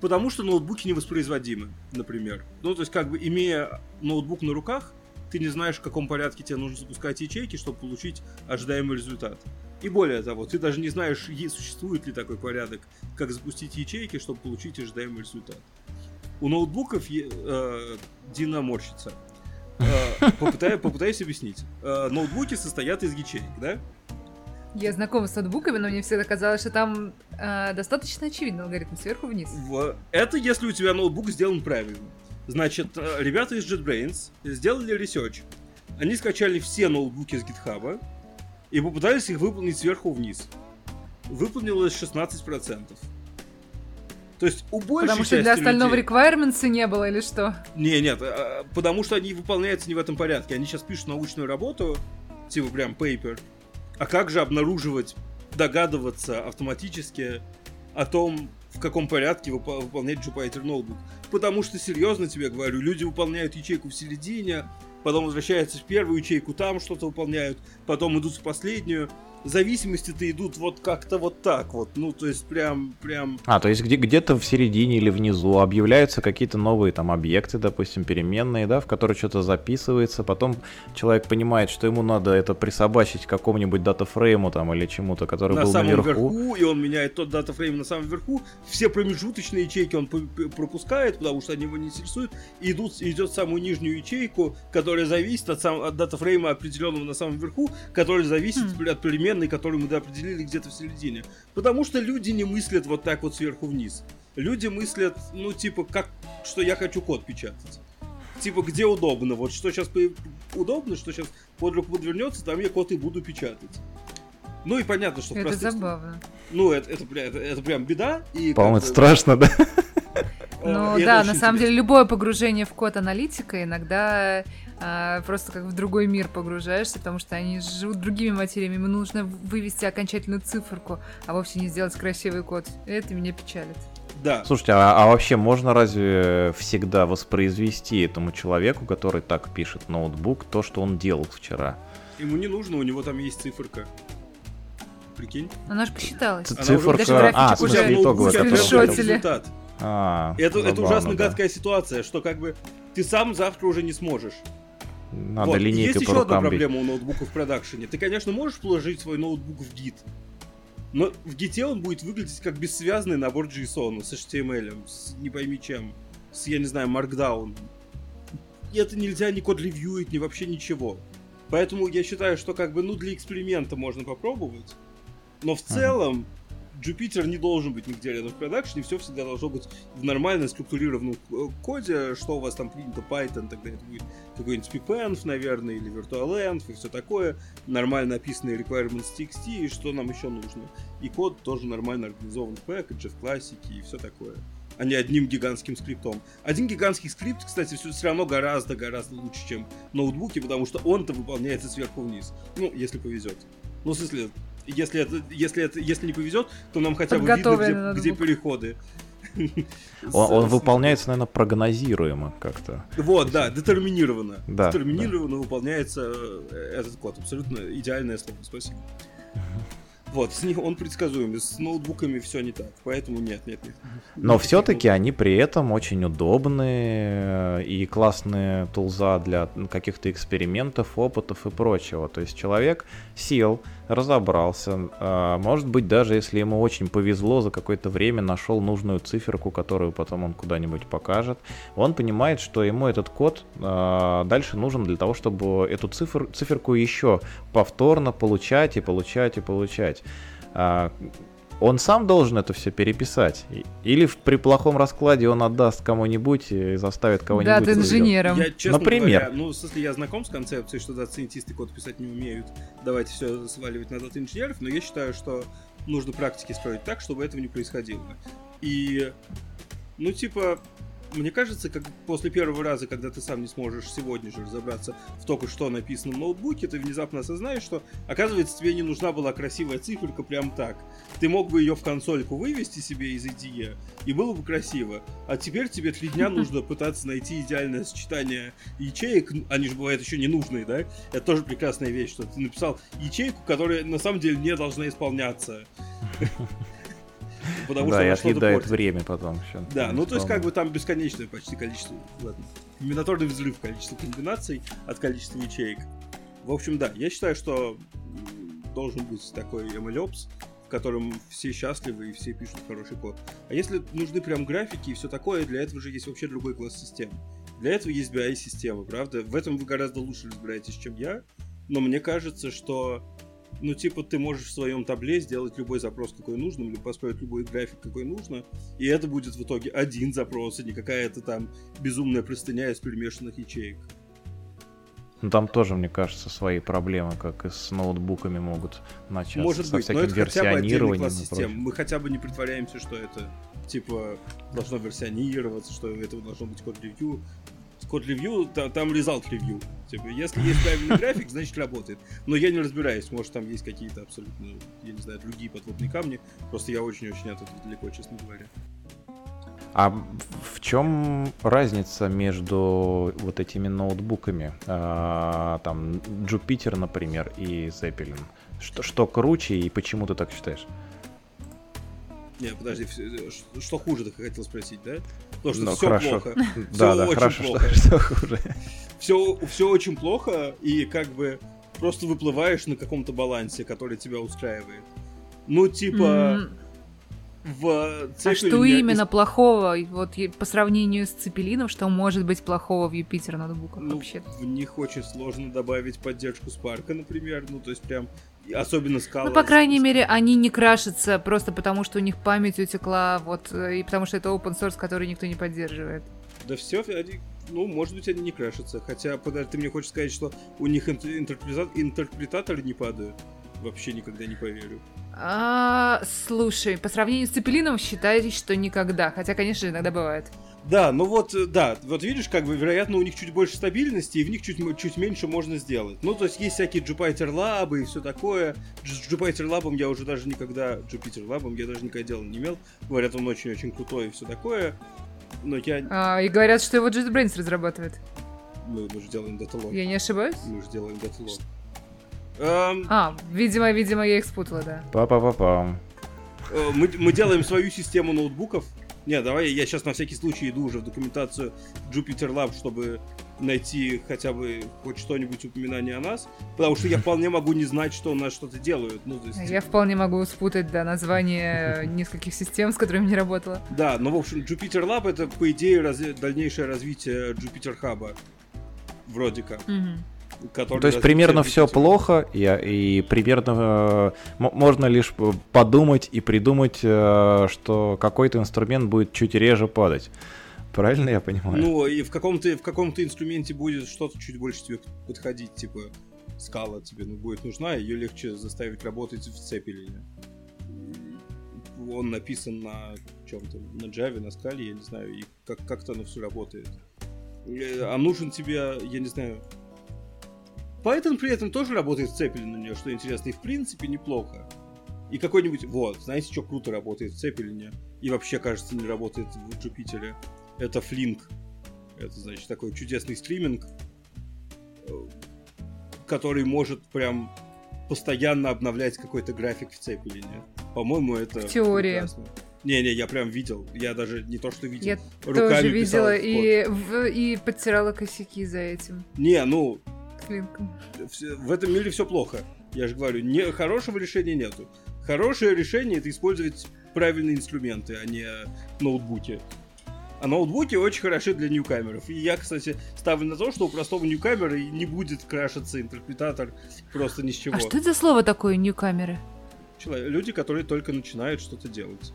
Потому что ноутбуки невоспроизводимы, например. Ну, то есть, как бы, имея ноутбук на руках, ты не знаешь, в каком порядке тебе нужно запускать ячейки, чтобы получить ожидаемый результат. И более того, ты даже не знаешь, существует ли такой порядок, как запустить ячейки, чтобы получить ожидаемый результат. У ноутбуков э, Дина морщится. Э, [LAUGHS] попытаю- попытаюсь объяснить. Э, ноутбуки состоят из ячеек, да? Я знакома с ноутбуками, но мне всегда казалось, что там э, достаточно очевидный алгоритм сверху вниз. В- Это если у тебя ноутбук сделан правильно. Значит, э, ребята из JetBrains сделали ресерч. Они скачали все ноутбуки с GitHub и попытались их выполнить сверху вниз. Выполнилось 16%. То есть у большей Потому что для остального людей... requirements не было или что? Не, нет, а, потому что они выполняются не в этом порядке. Они сейчас пишут научную работу, типа прям paper. А как же обнаруживать, догадываться автоматически о том, в каком порядке выпо- выполнять Jupyter ноутбук? Потому что, серьезно тебе говорю, люди выполняют ячейку в середине, потом возвращаются в первую ячейку, там что-то выполняют, потом идут в последнюю. Зависимости-то идут вот как-то вот так вот. Ну, то есть прям, прям А, то есть где- где-то в середине или внизу объявляются какие-то новые там объекты, допустим, переменные, да, в которые что-то записывается, потом человек понимает, что ему надо это присобачить к какому-нибудь датафрейму там или чему-то, который на был самом наверху. верху, и он меняет тот датафрейм на самом верху. Все промежуточные ячейки он пропускает, потому что они его не интересуют, и идут, идет самую нижнюю ячейку, которая зависит от, сам, от датафрейма определенного на самом верху, который зависит Хм. от переменной, которую мы определили где-то в середине. Потому что люди не мыслят вот так вот сверху вниз. Люди мыслят, ну, типа, как, что я хочу код печатать. Типа, где удобно. Вот что сейчас удобно, что сейчас под руку подвернется, там я код и буду печатать. Ну и понятно, что в Это простых- забавно. ну, это, это, это, это прям беда. И По-моему, это страшно, да? [LAUGHS] э, Ну да, на самом интересно. деле любое погружение в код аналитика иногда просто как в другой мир погружаешься, потому что они живут другими материями, ему нужно вывести окончательную циферку, а вовсе не сделать красивый код. Это меня печалит. Да. Слушайте, а, а вообще можно разве всегда воспроизвести этому человеку, который так пишет ноутбук, то, что он делал вчера? Ему не нужно, у него там есть циферка. Прикинь? Она же посчиталась. Ц- Циферка... даже А, в смысле итоговая, результат. А, Это, это забавно, ужасно да. гадкая ситуация, что как бы ты сам завтра уже не сможешь. Надо Вот. линейкой Есть еще одна проблема у ноутбука в продакшене. Ты, конечно, можешь положить свой ноутбук в гид, но в гите он будет выглядеть как бессвязный набор JSON с HTML, с не пойми чем, с, я не знаю, Markdown. И это нельзя ни код ревьюить, ни вообще ничего. Поэтому я считаю, что как бы, ну, для эксперимента можно попробовать. Но в Ага. Jupyter не должен быть нигде рядом в продакшене, все всегда должно быть в нормально структурированном э, коде, что у вас там принято Python, тогда это будет какой-нибудь PPenv, наверное, или VirtualEnv и все такое, нормально описанные requirements TXT, и что нам еще нужно. И код тоже нормально организован в пэкэдже, в классике и все такое а не одним гигантским скриптом. Один гигантский скрипт, кстати, все, все равно гораздо-гораздо лучше, чем ноутбуки, потому что он-то выполняется сверху вниз. Ну, если повезет. Ну, в смысле, если это, если это, если не повезет, то нам хотя бы видно, где, где переходы. Он, он выполняется, наверное, прогнозируемо как-то. Вот, да, детерминированно. Да, детерминированно выполняется э, этот код. Абсолютно идеальное слово, спасибо. Вот, с них он предсказуемый, с ноутбуками все не так, поэтому нет, нет, нет. Но все-таки они при этом очень удобные э, и классные тулза для каких-то экспериментов, опытов и прочего. То есть человек сел, разобрался, а, может быть, даже если ему очень повезло, за какое-то время нашел нужную циферку, которую потом он куда-нибудь покажет, он понимает, что ему этот код а, дальше нужен для того, чтобы эту цифр, циферку еще повторно получать и получать и получать. Он сам должен это все переписать. Или в- при плохом раскладе он отдаст кому-нибудь и заставит кого-нибудь. Да, сделать. инженером. Я, честно Например. говоря, ну, в смысле, я знаком с концепцией, что дата-сайентисты код писать не умеют, давайте все сваливать на дата-инженеров, но я считаю, что нужно практики строить так, чтобы этого не происходило. И, ну, типа, мне кажется, как после первого раза, когда ты сам не сможешь сегодня же разобраться в только что написанном ноутбуке, ты внезапно осознаешь, что, оказывается, тебе не нужна была красивая циферка прям так. Ты мог бы ее в консольку вывести себе из IDE, и было бы красиво. А теперь тебе три дня [LAUGHS] нужно пытаться найти идеальное сочетание ячеек. Они же бывают еще ненужные, да? Это тоже прекрасная вещь, что ты написал ячейку, которая на самом деле не должна исполняться. [LAUGHS] Потому да, что и отъедает время потом еще. Да, ну то есть как бы там бесконечное почти количество, ладно, комбинаторный взрыв количества комбинаций от количества ячеек. В общем, да, я считаю, что должен быть такой MLOps, в котором все счастливы и все пишут хороший код. А если нужны прям графики и все такое, для этого же есть вообще другой класс систем. Для этого есть BI-система, правда? В этом вы гораздо лучше разбираетесь, чем я. Но мне кажется, что ну, типа, ты можешь в своем табле сделать любой запрос, какой нужно, или построить любой график, какой нужно, и это будет в итоге один запрос, а не какая-то там безумная простыня из перемешанных ячеек. Ну, там тоже, мне кажется, свои проблемы, как и с ноутбуками могут начаться. Может быть, но это хотя бы отдельный класс систем. Мы хотя бы не притворяемся, что это, типа, должно версионироваться, что у этого должно быть код-ревью код ревью, там, там result ревью. Типа, если есть правильный [LAUGHS] график, значит работает. Но я не разбираюсь, может там есть какие-то абсолютно, я не знаю, другие подводные камни. Просто я очень-очень от этого далеко, честно говоря. А в чем разница между вот этими ноутбуками? А, там Jupyter, например, и Zeppelin. Что, что круче и почему ты так считаешь? Не, подожди, что хуже, ты хотел спросить, да? Потому что ну, все хорошо. плохо. Да, да, хорошо, плохо. Что, [LAUGHS] что хуже. Все, все очень плохо, и как бы просто выплываешь на каком-то балансе, который тебя устраивает. Ну, типа... В а что именно из... плохого, вот по сравнению с Цепелином, что может быть плохого в Юпитер ноутбуках ну, вообще? В них очень сложно добавить поддержку Спарка, например, ну то есть прям Особенно скала. Ну, по крайней мере, они не крашатся просто потому, что у них память утекла, вот, и потому что это open source, который никто не поддерживает. Да все, они, ну, может быть, они не крашатся. Хотя, подожди, ты мне хочешь сказать, что у них интерпретатор, интерпретаторы не падают? Вообще никогда не поверю. А, слушай, по сравнению с Цепелином считайте, что никогда. Хотя, конечно, иногда бывает. Да, ну вот, э, да, вот видишь, как бы, вероятно, у них чуть больше стабильности, и в них чуть, чуть меньше можно сделать. Ну, то есть есть всякие Jupyter Lab и все такое. С Jupyter Lab я уже даже никогда, Jupyter Lab я даже никогда дела не имел. Говорят, он очень-очень крутой и все такое. Но я... А, и говорят, что его JetBrains разрабатывает. Мы, мы же делаем Datalog. Я не ошибаюсь? Мы же делаем Datalog. Um... А, видимо, видимо, я их спутала, да. Па-па-па-пам. Э, мы, мы делаем свою систему ноутбуков, не, давай я сейчас на всякий случай иду уже в документацию Jupyter Lab, чтобы найти хотя бы хоть что-нибудь упоминание о нас, потому что я вполне могу не знать, что у нас что-то делают. Ну, то есть... Я вполне могу спутать, да, название [LAUGHS] нескольких систем, с которыми не работала. Да, но, в общем, Jupyter Lab — это, по идее, раз... дальнейшее развитие Jupyter Hub. Вроде как. Угу. Который То есть примерно все плохо, и, и примерно э, можно лишь подумать и придумать, э, что какой-то инструмент будет чуть реже падать. Правильно я понимаю? Ну, и в каком-то в каком-то инструменте будет что-то чуть больше тебе подходить, типа скала тебе ну, будет нужна, ее легче заставить работать в цепелине. Он написан на чем-то, на Java, на скале, я не знаю, и как, как-то оно все работает. Э, а нужен тебе, я не знаю, Python при этом тоже работает в Цепелин на нее, что интересно, и в принципе неплохо. И какой-нибудь, вот, знаете, что круто работает в Цепелине, и вообще, кажется, не работает в Джупитере? Это Flink. Это, значит, такой чудесный стриминг, э, который может прям постоянно обновлять какой-то график в Цепелине. По-моему, это В теории. Не-не, я прям видел. Я даже не то, что видел. Я руками тоже видела и, в, и подтирала косяки за этим. Не, ну, Клинком. В этом мире все плохо. Я же говорю, не, хорошего решения нету. Хорошее решение это использовать правильные инструменты, а не ноутбуки. А ноутбуки очень хороши для ньюкамеров. И я, кстати, ставлю на то, что у простого ньюкамера не будет крашиться интерпретатор просто ни с чего. А что это за слово такое ньюкамеры? Люди, которые только начинают что-то делать.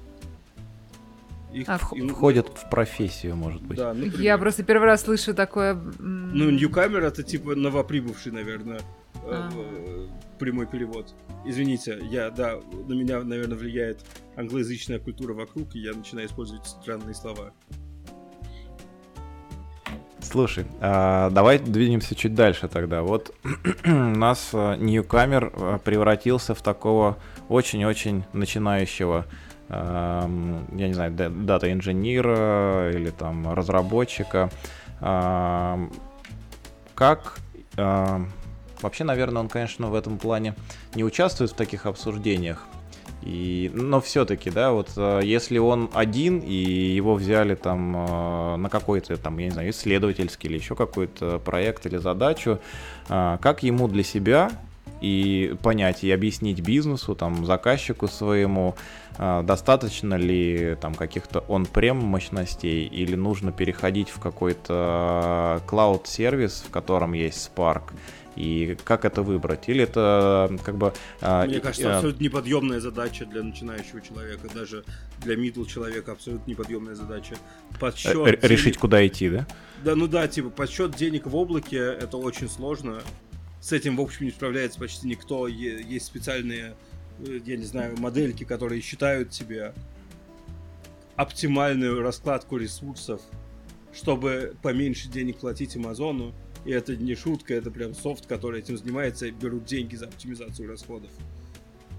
Их, а, им... Входят в профессию, может быть. Да, например. Я просто первый раз слышу такое... Ну, Ньюкамер это типа новоприбывший, наверное, а. э, прямой перевод. Извините, я, да, на меня, наверное, влияет англоязычная культура вокруг, и я начинаю использовать странные слова. Слушай, а, давай двинемся чуть дальше тогда. Вот [CLEARS THROAT] у нас Ньюкамер а, превратился в такого очень-очень начинающего, я не знаю, дата-инженера или там разработчика. Как Вообще, наверное, он, конечно, в этом плане не участвует в таких обсуждениях. И, но все-таки, да, вот э, если он один и его взяли там э, на какой-то там, я не знаю, исследовательский или еще какой-то проект или задачу, э, как ему для себя и понять и объяснить бизнесу, там, заказчику своему, достаточно ли там каких-то он-прем мощностей или нужно переходить в какой-то cloud-сервис, в котором есть Spark, и как это выбрать? Или это как бы... А, Мне кажется, а... абсолютно неподъемная задача для начинающего человека, даже для middle человека абсолютно неподъемная задача. Подсчет денег... Решить, куда идти, да? Да, ну да, типа подсчет денег в облаке это очень сложно. С этим, в общем, не справляется почти никто. Есть специальные, э, я не знаю, модельки, которые считают тебе оптимальную раскладку ресурсов, чтобы поменьше денег платить Амазону и это не шутка, это прям софт, который этим занимается, и берут деньги за оптимизацию расходов.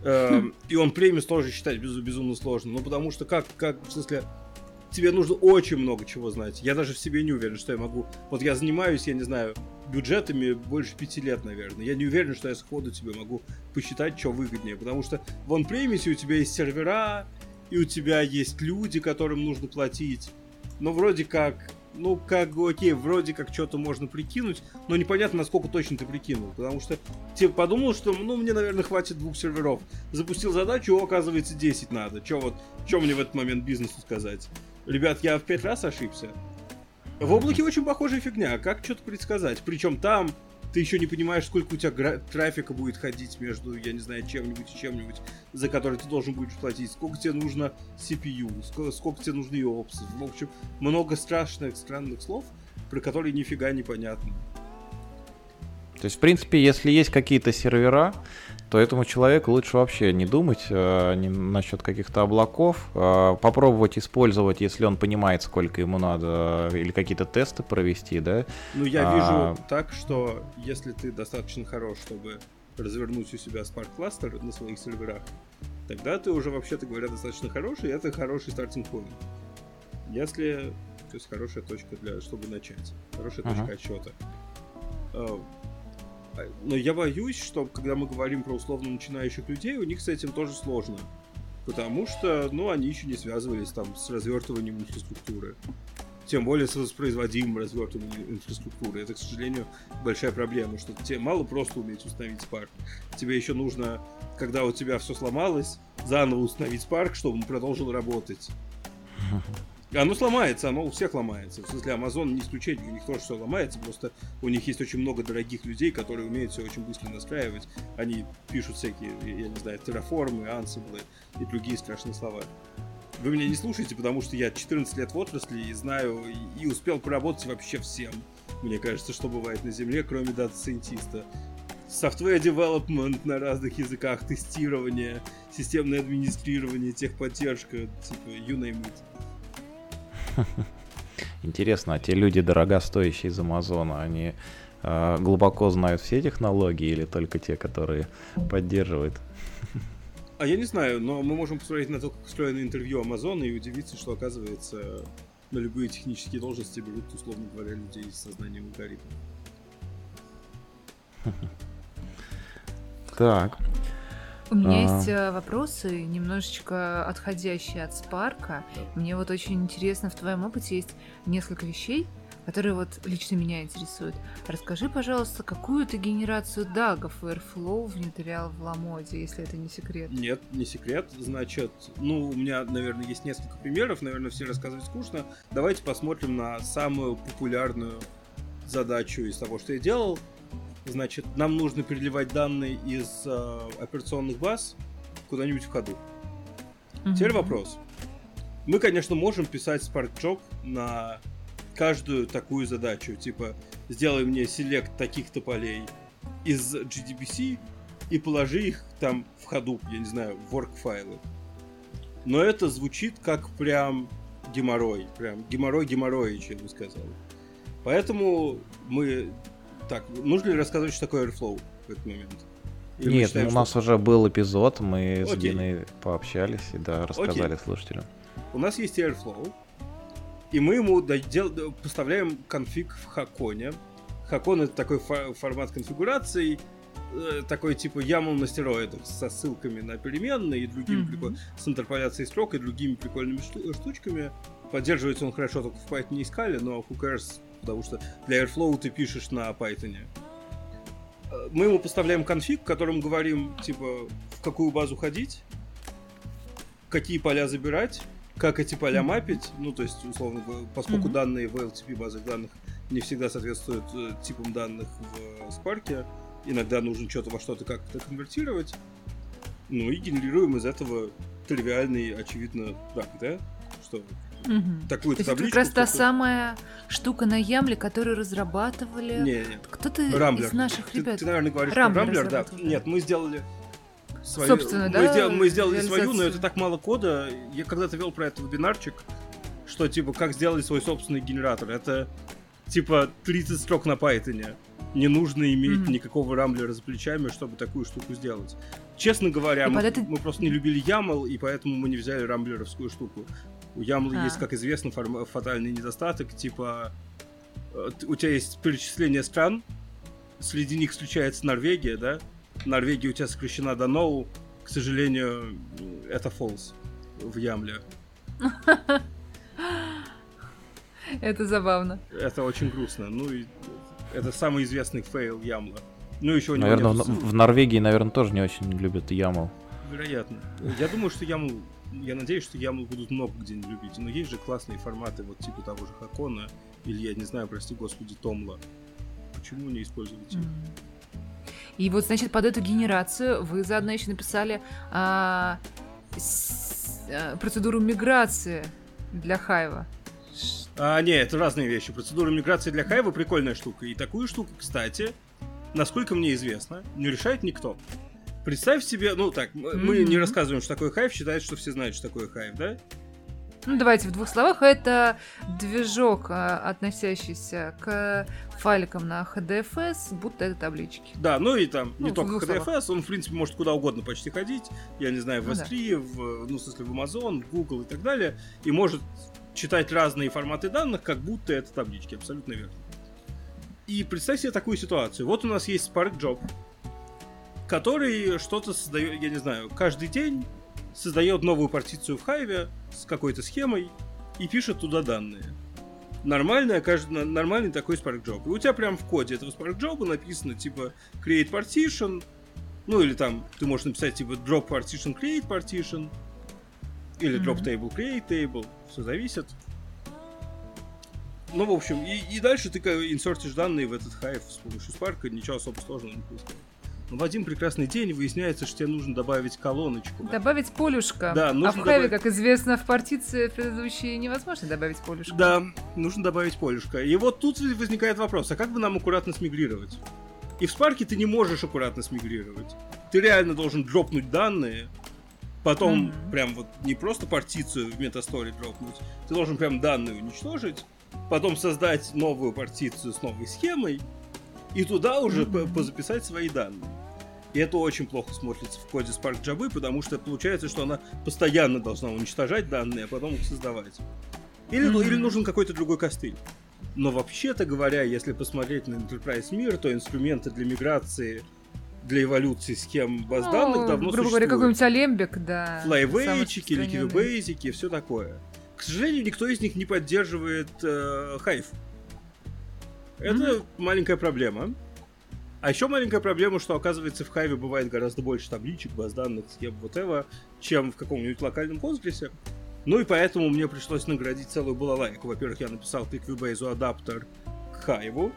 Эм, и он премис тоже считать безумно сложно. Ну, потому что как, как, в смысле, тебе нужно очень много чего знать. Я даже в себе не уверен, что я могу... Вот я занимаюсь, я не знаю, бюджетами больше пяти лет, наверное. Я не уверен, что я сходу тебе могу посчитать, что выгоднее. Потому что в он премисе у тебя есть сервера, и у тебя есть люди, которым нужно платить. Но вроде как ну, как бы, окей, вроде как что-то можно прикинуть, но непонятно, насколько точно ты прикинул. Потому что ты подумал, что, ну, мне, наверное, хватит двух серверов. Запустил задачу, оказывается, 10 надо. Че вот, что мне в этот момент бизнесу сказать? Ребят, я в пять раз ошибся. В облаке очень похожая фигня. Как что-то предсказать? Причем там ты еще не понимаешь, сколько у тебя трафика будет ходить между, я не знаю, чем-нибудь и чем-нибудь, за который ты должен будешь платить, сколько тебе нужно CPU, сколько, сколько тебе нужны опсы. В общем, много страшных, странных слов, про которые нифига не понятно. То есть, в принципе, если есть какие-то сервера, то этому человеку лучше вообще не думать э, не насчет каких-то облаков, э, попробовать использовать, если он понимает, сколько ему надо, э, или какие-то тесты провести, да? Ну, я а... вижу так, что если ты достаточно хорош, чтобы развернуть у себя Spark Cluster на своих серверах, тогда ты уже, вообще-то говоря, достаточно хороший, и это хороший стартинг point. Если, то есть хорошая точка для, чтобы начать, хорошая uh-huh. точка отсчета. Э, но я боюсь, что когда мы говорим про условно начинающих людей, у них с этим тоже сложно. Потому что, ну, они еще не связывались там с развертыванием инфраструктуры. Тем более с воспроизводимым развертыванием инфраструктуры. Это, к сожалению, большая проблема, что тебе мало просто уметь установить Spark. Тебе еще нужно, когда у тебя все сломалось, заново установить Spark, чтобы он продолжил работать. Оно сломается, оно у всех ломается. В смысле, Amazon не исключение, у них тоже все ломается, просто у них есть очень много дорогих людей, которые умеют все очень быстро настраивать. Они пишут всякие, я не знаю, Terraform ы, Ansible ы и другие страшные слова. Вы меня не слушайте, потому что я 14 лет в отрасли и знаю, и успел поработать вообще всем. Мне кажется, что бывает на Земле, кроме дата-сайентиста. Software development на разных языках, тестирование, системное администрирование, техподдержка, типа you name it. [LAUGHS] Интересно, а те люди дорогостоящие из Амазона, они э, глубоко знают все технологии или только те, которые поддерживают? А я не знаю, но мы можем посмотреть на то, как устроено интервью Амазона и удивиться, что, оказывается, на любые технические должности берут, условно говоря, людей с сознанием алгоритма. [LAUGHS] Так. У меня а... есть э, вопросы, немножечко отходящие от спарка. Мне вот очень интересно, в твоем опыте есть несколько вещей, которые вот лично меня интересуют. Расскажи, пожалуйста, какую ты генерацию дагов Airflow внедрял в Ламоде, если это не секрет? Нет, не секрет. Значит, ну, у меня, наверное, есть несколько примеров, наверное, все рассказывать скучно. Давайте посмотрим на самую популярную задачу из того, что я делал. Значит, нам нужно переливать данные из э, операционных баз куда-нибудь в ходу. Mm-hmm. Теперь вопрос. Мы, конечно, можем писать Job на каждую такую задачу. Типа, сделай мне селект таких-то полей из GDBC и положи их там в ходу, я не знаю, в work файлы. Но это звучит как прям геморрой. Прям геморрой геморрой, я бы сказал. Поэтому мы... Так, нужно ли рассказывать, что такое Airflow в этот момент? Или Нет, считаем, у нас уже был эпизод, мы Окей. с Диной пообщались и да, рассказали Окей. слушателям. У нас есть Airflow, и мы ему додел... поставляем конфиг в Хаконе. Хакон это такой фо- формат конфигурации, э, такой типа YAML на стероидах со ссылками на переменные и другими mm-hmm. прикол... с интерполяцией строк и другими прикольными шту- штучками. Поддерживается он хорошо только в Python и Scala, но who cares, потому что для Airflow ты пишешь на Python. Э, мы ему поставляем конфиг, в котором говорим, типа, в какую базу ходить, какие поля забирать, как эти поля мапить, ну, то есть, условно, поскольку mm-hmm. данные в LTP базах данных не всегда соответствуют э, типам данных в Spark, иногда нужно что-то во что-то как-то конвертировать, ну и генерируем из этого тривиальный, очевидно, так, да? Что Угу. Такую То табличку. Это как раз та самая штука на Ямле, которую разрабатывали. Не, не. Кто-то из наших ребят. Ты, ты наверное, говоришь Рамблер, Рамблер, да. Нет, мы сделали свою. Собственно, мы да? Сделали, мы сделали свою, но это так мало кода. Я когда-то вел про это вебинарчик, что типа как сделали свой собственный генератор. Это типа 30 строк на Python. Не нужно иметь mm-hmm. никакого рамблера за плечами, чтобы такую штуку сделать. Честно говоря, мы, это... мы просто не любили YAML, и поэтому мы не взяли рамблеровскую штуку. У YAML а. есть, как известно, фатальный недостаток, типа э, у тебя есть перечисление стран, среди них исключается Норвегия, да? Норвегия у тебя сокращена до no, к сожалению, это false в Ямле. [LAUGHS] Это забавно. Это очень грустно. Ну и это самый известный фейл YAML а. Ну, еще Наверное, в, в Норвегии, наверное, тоже не очень любят YAML. Вероятно. Я думаю, что YAML я надеюсь, что YAML будут много где не любить. Но есть же классные форматы, вот типа того же HOCON а, или, я не знаю, прости господи, TOML а. Почему не использовать их? И вот, значит, под эту генерацию вы заодно еще написали а, с, а, процедуру миграции для Hive а. А, нет, это разные вещи. Процедура миграции для Hive а прикольная штука. И такую штуку, кстати, насколько мне известно, не решает никто. Представь себе, ну так, мы mm-hmm. не рассказываем, что такое Hive, считаем, что все знают, что такое Hive, да? Ну, давайте в двух словах. Это движок, а, относящийся к файликам на HDFS, будто это таблички. Да, ну и там ну, не только HDFS, словах. он, в принципе, может куда угодно почти ходить. Я не знаю, в ну, S3, да. в, ну, в смысле, в Amazon, в Google и так далее. И может читать разные форматы данных, как будто это таблички, абсолютно верно. И представь себе такую ситуацию. Вот у нас есть Spark Job, который что-то создает, я не знаю, каждый день создает новую партицию в Хайве с какой-то схемой и пишет туда данные. Нормальная, каждый, нормальный такой Spark Job. И у тебя прям в коде этого Spark Job написано типа create partition, ну или там ты можешь написать типа drop partition, create partition, или drop table, create table, все зависит. Ну, в общем, и, и дальше ты инсертишь данные в этот хайв с помощью Spark, ничего особо сложного не происходит. В один прекрасный день выясняется, что тебе нужно добавить колоночку. Добавить полюшка. Да, нужно а в добавить... как известно, в партиции предыдущей невозможно добавить полюшка. Да, нужно добавить полюшка. И вот тут возникает вопрос, а как бы нам аккуратно смигрировать? И в Спарке ты не можешь аккуратно смигрировать. Ты реально должен дропнуть данные, потом mm-hmm. прям вот не просто партицию в метасторе дропнуть, ты должен прям данные уничтожить, потом создать новую партицию с новой схемой, и туда уже mm-hmm. позаписать свои данные. И это очень плохо смотрится в коде Spark Java, потому что получается, что она постоянно должна уничтожать данные, а потом их создавать. Или, mm-hmm. или нужен какой-то другой костыль. Но вообще-то говоря, если посмотреть на Enterprise мир, то инструменты для миграции для эволюции схем баз ну, данных давно грубо существуют. говоря, какой-нибудь Алембик, да. Флайвейчики или все такое. К сожалению, никто из них не поддерживает э, Hive. Это mm-hmm. маленькая проблема. А еще маленькая проблема, что оказывается в Хайве бывает гораздо больше табличек, баз данных, схем, whatever, чем в каком-нибудь локальном Postgres. Ну и поэтому мне пришлось наградить целую балалайку. Во-первых, я написал Equibase адаптер к Хайву,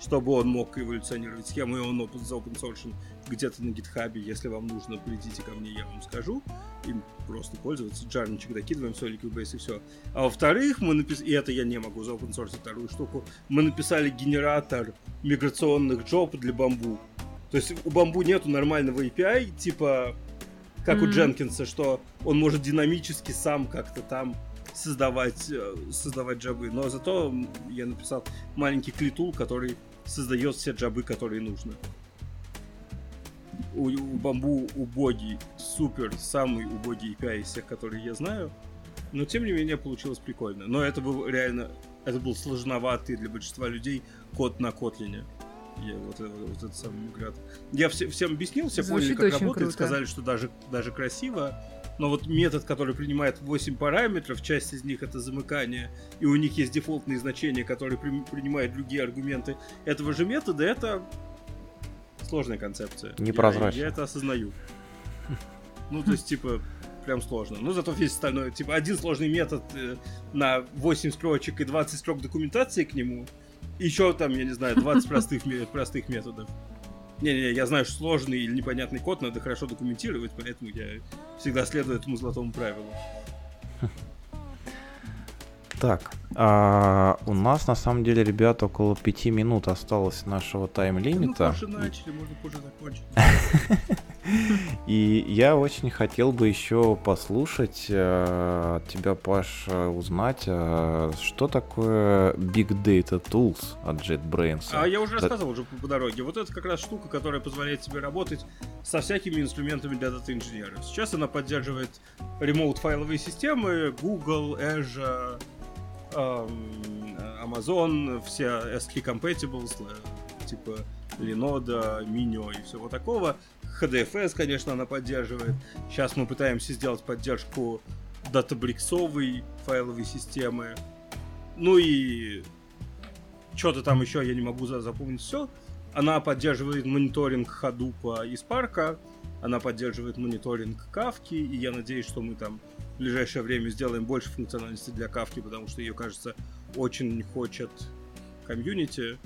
чтобы он мог эволюционировать схему, и он open, open source где-то на гитхабе, если вам нужно, придите ко мне, я вам скажу. Им просто пользоваться, джарничек докидываем, солик Cubase и все. А во-вторых, мы написали, и это я не могу за open source вторую штуку, мы написали генератор миграционных джоб для бамбу. То есть у бамбу нету нормального API, типа как mm-hmm. у Дженкинса, что он может динамически сам как-то там создавать, э, создавать джабы. Но зато я написал маленький клитул, который создает все джабы, которые нужно. У, у бамбу убогий, супер, самый убогий API из всех, которые я знаю. Но тем не менее получилось прикольно. Но это был реально, это был сложноватый для большинства людей код на Котлине. Я, вот, вот, вот этот самый мигратор. Я все, всем объяснил, все Звучит поняли, как работает, круто. сказали, что даже, даже красиво. Но вот метод, который принимает 8 параметров, часть из них это замыкание, и у них есть дефолтные значения, которые при- принимают другие аргументы этого же метода, это сложная концепция. Непрозрачно. Я, я это осознаю. [LAUGHS] Ну, то есть, типа, прям сложно. Ну, зато весь остальной, типа, один сложный метод э, на 8 строчек и 20 строк документации к нему, еще там, я не знаю, 20 простых, простых методов. Не-не-не, я знаю, что сложный или непонятный код надо хорошо документировать, поэтому я всегда следую этому золотому правилу. Так, а, у нас на самом деле, ребят, около пяти минут осталось нашего Ну, тайм-лимита. позже начали, можно позже закончить. [LAUGHS] И я очень хотел бы еще послушать э, от тебя, Паш, э, узнать, э, что такое Big Data Tools от JetBrains. А я уже рассказывал уже по, дороге. Вот это как раз штука, которая позволяет тебе работать со всякими инструментами для дата-инженеров. Сейчас она поддерживает ремоут файловые системы, Google, Azure, Amazon, все ASCII compatibles, э, типа Linode, Minio и всего такого. HDFS, конечно, она поддерживает. Сейчас мы пытаемся сделать поддержку датабриксовой файловой системы. Ну и что-то там еще я не могу за- запомнить все. Она поддерживает мониторинг Hadoop и Spark, она поддерживает мониторинг Кавки, и я надеюсь, что мы там в ближайшее время сделаем больше функциональности для Кавки, потому что ее, кажется, очень хочет комьюнити.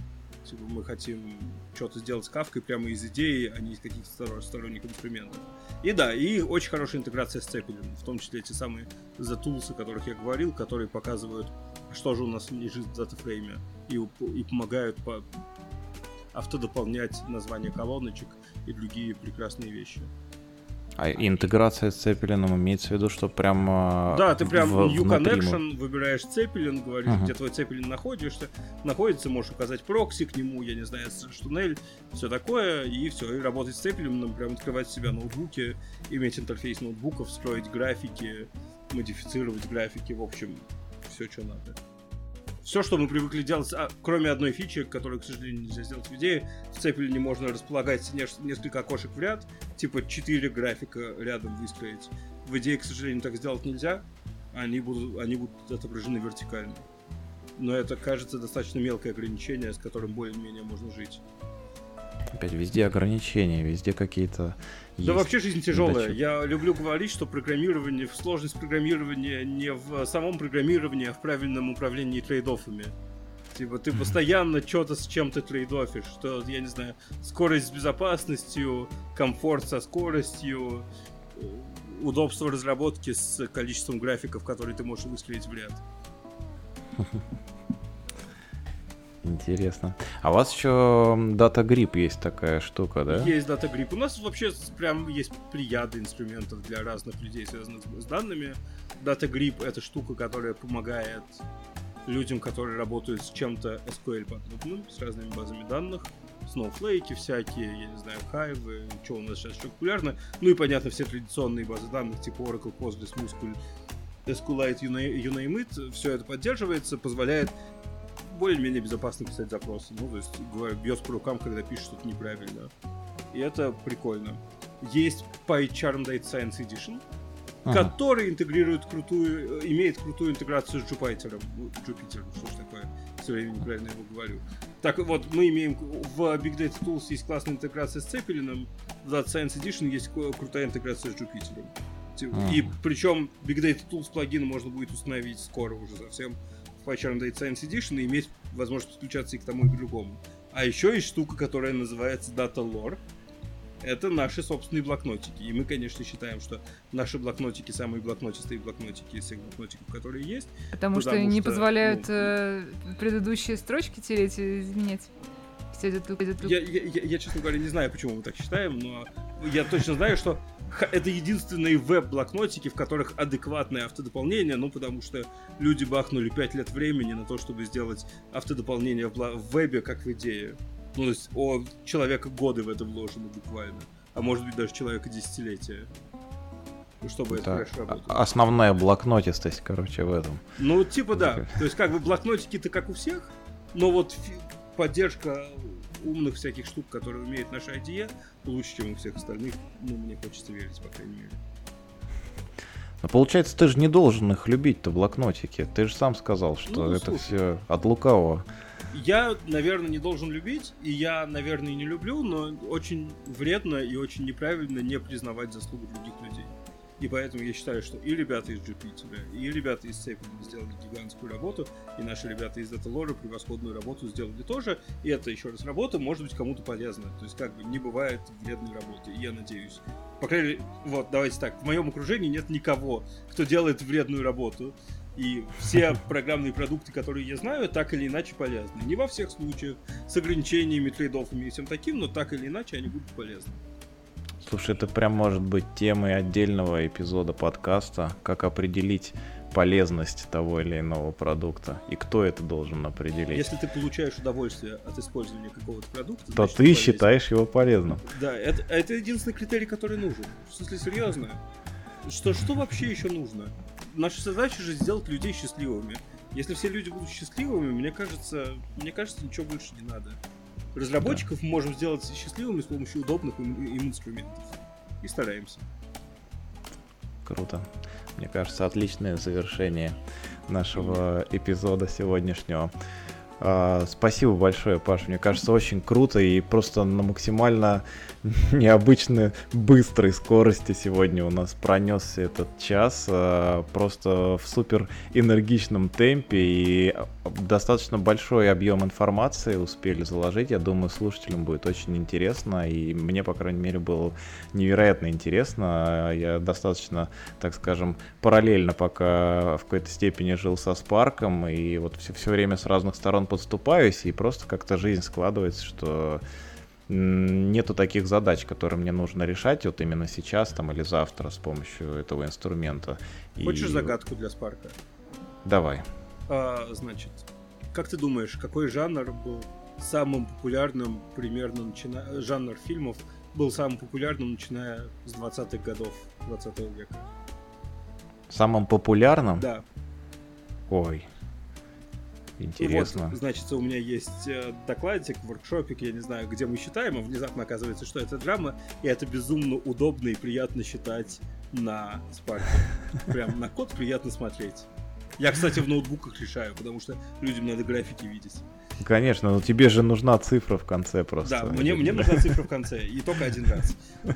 Типа мы хотим что-то сделать с Кавкой прямо из идеи, а не из каких-то сторон- сторонних инструментов. И да, и очень хорошая интеграция с Цепелин, в том числе эти самые The Tools, о которых я говорил, которые показывают, что же у нас лежит в датафрейме, и, и помогают по автодополнять названия колоночек и другие прекрасные вещи. А интеграция с Цепелином имеется в виду, что прям... Да, ты прям в- New внутри мы- Connection, выбираешь Цепелин, говоришь, Ага. где твой Цепелин находишься, находится, можешь указать прокси к нему, я не знаю, туннель, все такое, и все, и работать с Цепелином, прям открывать себя ноутбуки, иметь интерфейс ноутбуков, строить графики, модифицировать графики, в общем, все, что надо. Все, что мы привыкли делать, а, кроме одной фичи, которую, к сожалению, нельзя сделать в идее, в Цепелине можно располагать неш- несколько окошек в ряд, типа 4 графика рядом выстроить. В идее, к сожалению, так сделать нельзя. Они будут, они будут отображены вертикально. Но это, кажется, достаточно мелкое ограничение, с которым более-менее можно жить. Опять везде ограничения, везде какие-то... Да есть. вообще жизнь тяжелая. Я люблю говорить, что программирование, сложность программирования не в самом программировании, а в правильном управлении трейдофами. Типа ты постоянно что-то с чем-то трейдофишь, что, я не знаю, скорость с безопасностью, комфорт со скоростью, э, удобство разработки с количеством графиков, которые ты можешь выстроить в ряд. [LAUGHS] Интересно. А у вас еще Data Grip есть такая штука, да? Есть Data Grip. У нас вообще прям есть плеяда инструментов для разных людей, связанных с, данными. Data Grip — это штука, которая помогает людям, которые работают с чем-то SQL подобным, с разными базами данных. Snowflake всякие, я не знаю, Hive, что у нас сейчас еще популярно. Ну и, понятно, все традиционные базы данных, типа Oracle, Postgres, MySQL, SQLite, you name it. Все это поддерживается, позволяет более-менее безопасно писать запросы. Ну, то есть, бьет по рукам, когда пишет что-то неправильно. И это прикольно. Есть PyCharm Data Science Edition, Ага. который интегрирует крутую, э, имеет крутую интеграцию с Jupyter. Ну, Jupyter, что ж такое, все время неправильно его говорю. Так вот, мы имеем в Big Data Tools есть классная интеграция с Цепелином, в Data Science Edition есть крутая интеграция с Jupyter. Типа, И Ага. причем Big Data Tools плагины можно будет установить скоро уже совсем PyCharm Data Science Edition и иметь возможность подключаться и к тому, и к другому. А еще есть штука, которая называется Data Lore. Это наши собственные блокнотики. И мы, конечно, считаем, что наши блокнотики самые блокнотистые блокнотики из всех блокнотиков, которые есть. Потому, что Потому не что, позволяют ну, э, предыдущие строчки тереть и изменять. Все идет, идет- Я, я, я- я, честно говоря, не знаю, почему мы так считаем, но я точно знаю, что это единственные веб-блокнотики, в которых адекватное автодополнение, ну, потому что люди бахнули 5 лет времени на то, чтобы сделать автодополнение в, в вебе, как в идее. Ну, то есть, о, человека годы в это вложено буквально. А может быть, даже человека десятилетия. Чтобы это, это хорошо работало. Основная блокнотистость, короче, в этом. Ну, типа, да. То есть, как бы блокнотики-то как у всех, но вот поддержка умных всяких штук, которые умеет наша IDE, лучше, чем у всех остальных. Ну, мне хочется верить, по крайней мере. Но получается, ты же не должен их любить-то, блокнотики. Ты же сам сказал, что ну, это все от лукавого. Я, наверное, не должен любить, и я, наверное, не люблю, но очень вредно и очень неправильно не признавать заслугу других людей. И поэтому я считаю, что и ребята из Jupyter, и ребята из Цепи сделали гигантскую работу, и наши ребята из DataLore превосходную работу сделали тоже. И это, еще раз, работа может быть кому-то полезна. То есть, как бы, не бывает вредной работы, я надеюсь. По крайней мере, вот, давайте так, в моем окружении нет никого, кто делает вредную работу. И все [LAUGHS] программные продукты, которые я знаю, так или иначе полезны. Не во всех случаях, с ограничениями, трейдофами и всем таким, но так или иначе они будут полезны. Слушай, это прям может быть темой отдельного эпизода подкаста, как определить полезность того или иного продукта и кто это должен определить. Если ты получаешь удовольствие от использования какого-то продукта, то ты считаешь его полезным. Да, это, это единственный критерий, который нужен. В смысле, серьезно. Что, что вообще еще нужно? Наша задача же сделать людей счастливыми. Если все люди будут счастливыми, мне кажется, мне кажется, ничего больше не надо. Разработчиков да. можем сделать счастливыми с помощью удобных им инструментов. И стараемся. Круто. Мне кажется, отличное завершение нашего эпизода сегодняшнего. А, спасибо большое, Паш. Мне кажется, очень круто и просто на максимально [LAUGHS] необычной быстрой скорости сегодня у нас пронесся этот час. А, просто в супер энергичном темпе и достаточно большой объем информации успели заложить. Я думаю, слушателям будет очень интересно. И мне, по крайней мере, было невероятно интересно. Я достаточно, так скажем, параллельно пока в какой-то степени жил со Спарком. И вот все, все время с разных сторон подступаюсь, и просто как-то жизнь складывается, что нету таких задач, которые мне нужно решать вот именно сейчас там или завтра с помощью этого инструмента. Хочешь и... загадку для Спарка? Давай. А, значит, как ты думаешь, какой жанр был самым популярным примерно начиная... жанр фильмов был самым популярным, начиная с 20-х годов 20 века? Самым популярным? Да. Ой, Интересно. Вот, значит, у меня есть э, докладик, воркшопик, я не знаю, где мы считаем, а внезапно оказывается, что это драма, и это безумно удобно и приятно считать на спарке. [LAUGHS] Прям на код приятно смотреть. Я, кстати, в ноутбуках решаю, потому что людям надо графики видеть. Конечно, но тебе же нужна цифра в конце просто. Да, мне, мне нужна цифра в конце, и только один раз. [LAUGHS]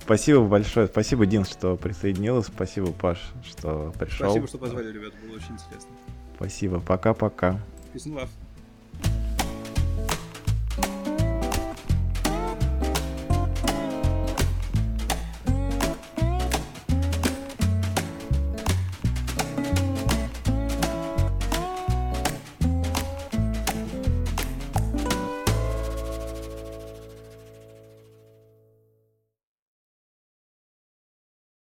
Спасибо большое. Спасибо, Дин, что присоединился. Спасибо, Паш, что пришел. Спасибо, что позвали, ребята. Было очень интересно. Спасибо. Пока-пока. Peace and love.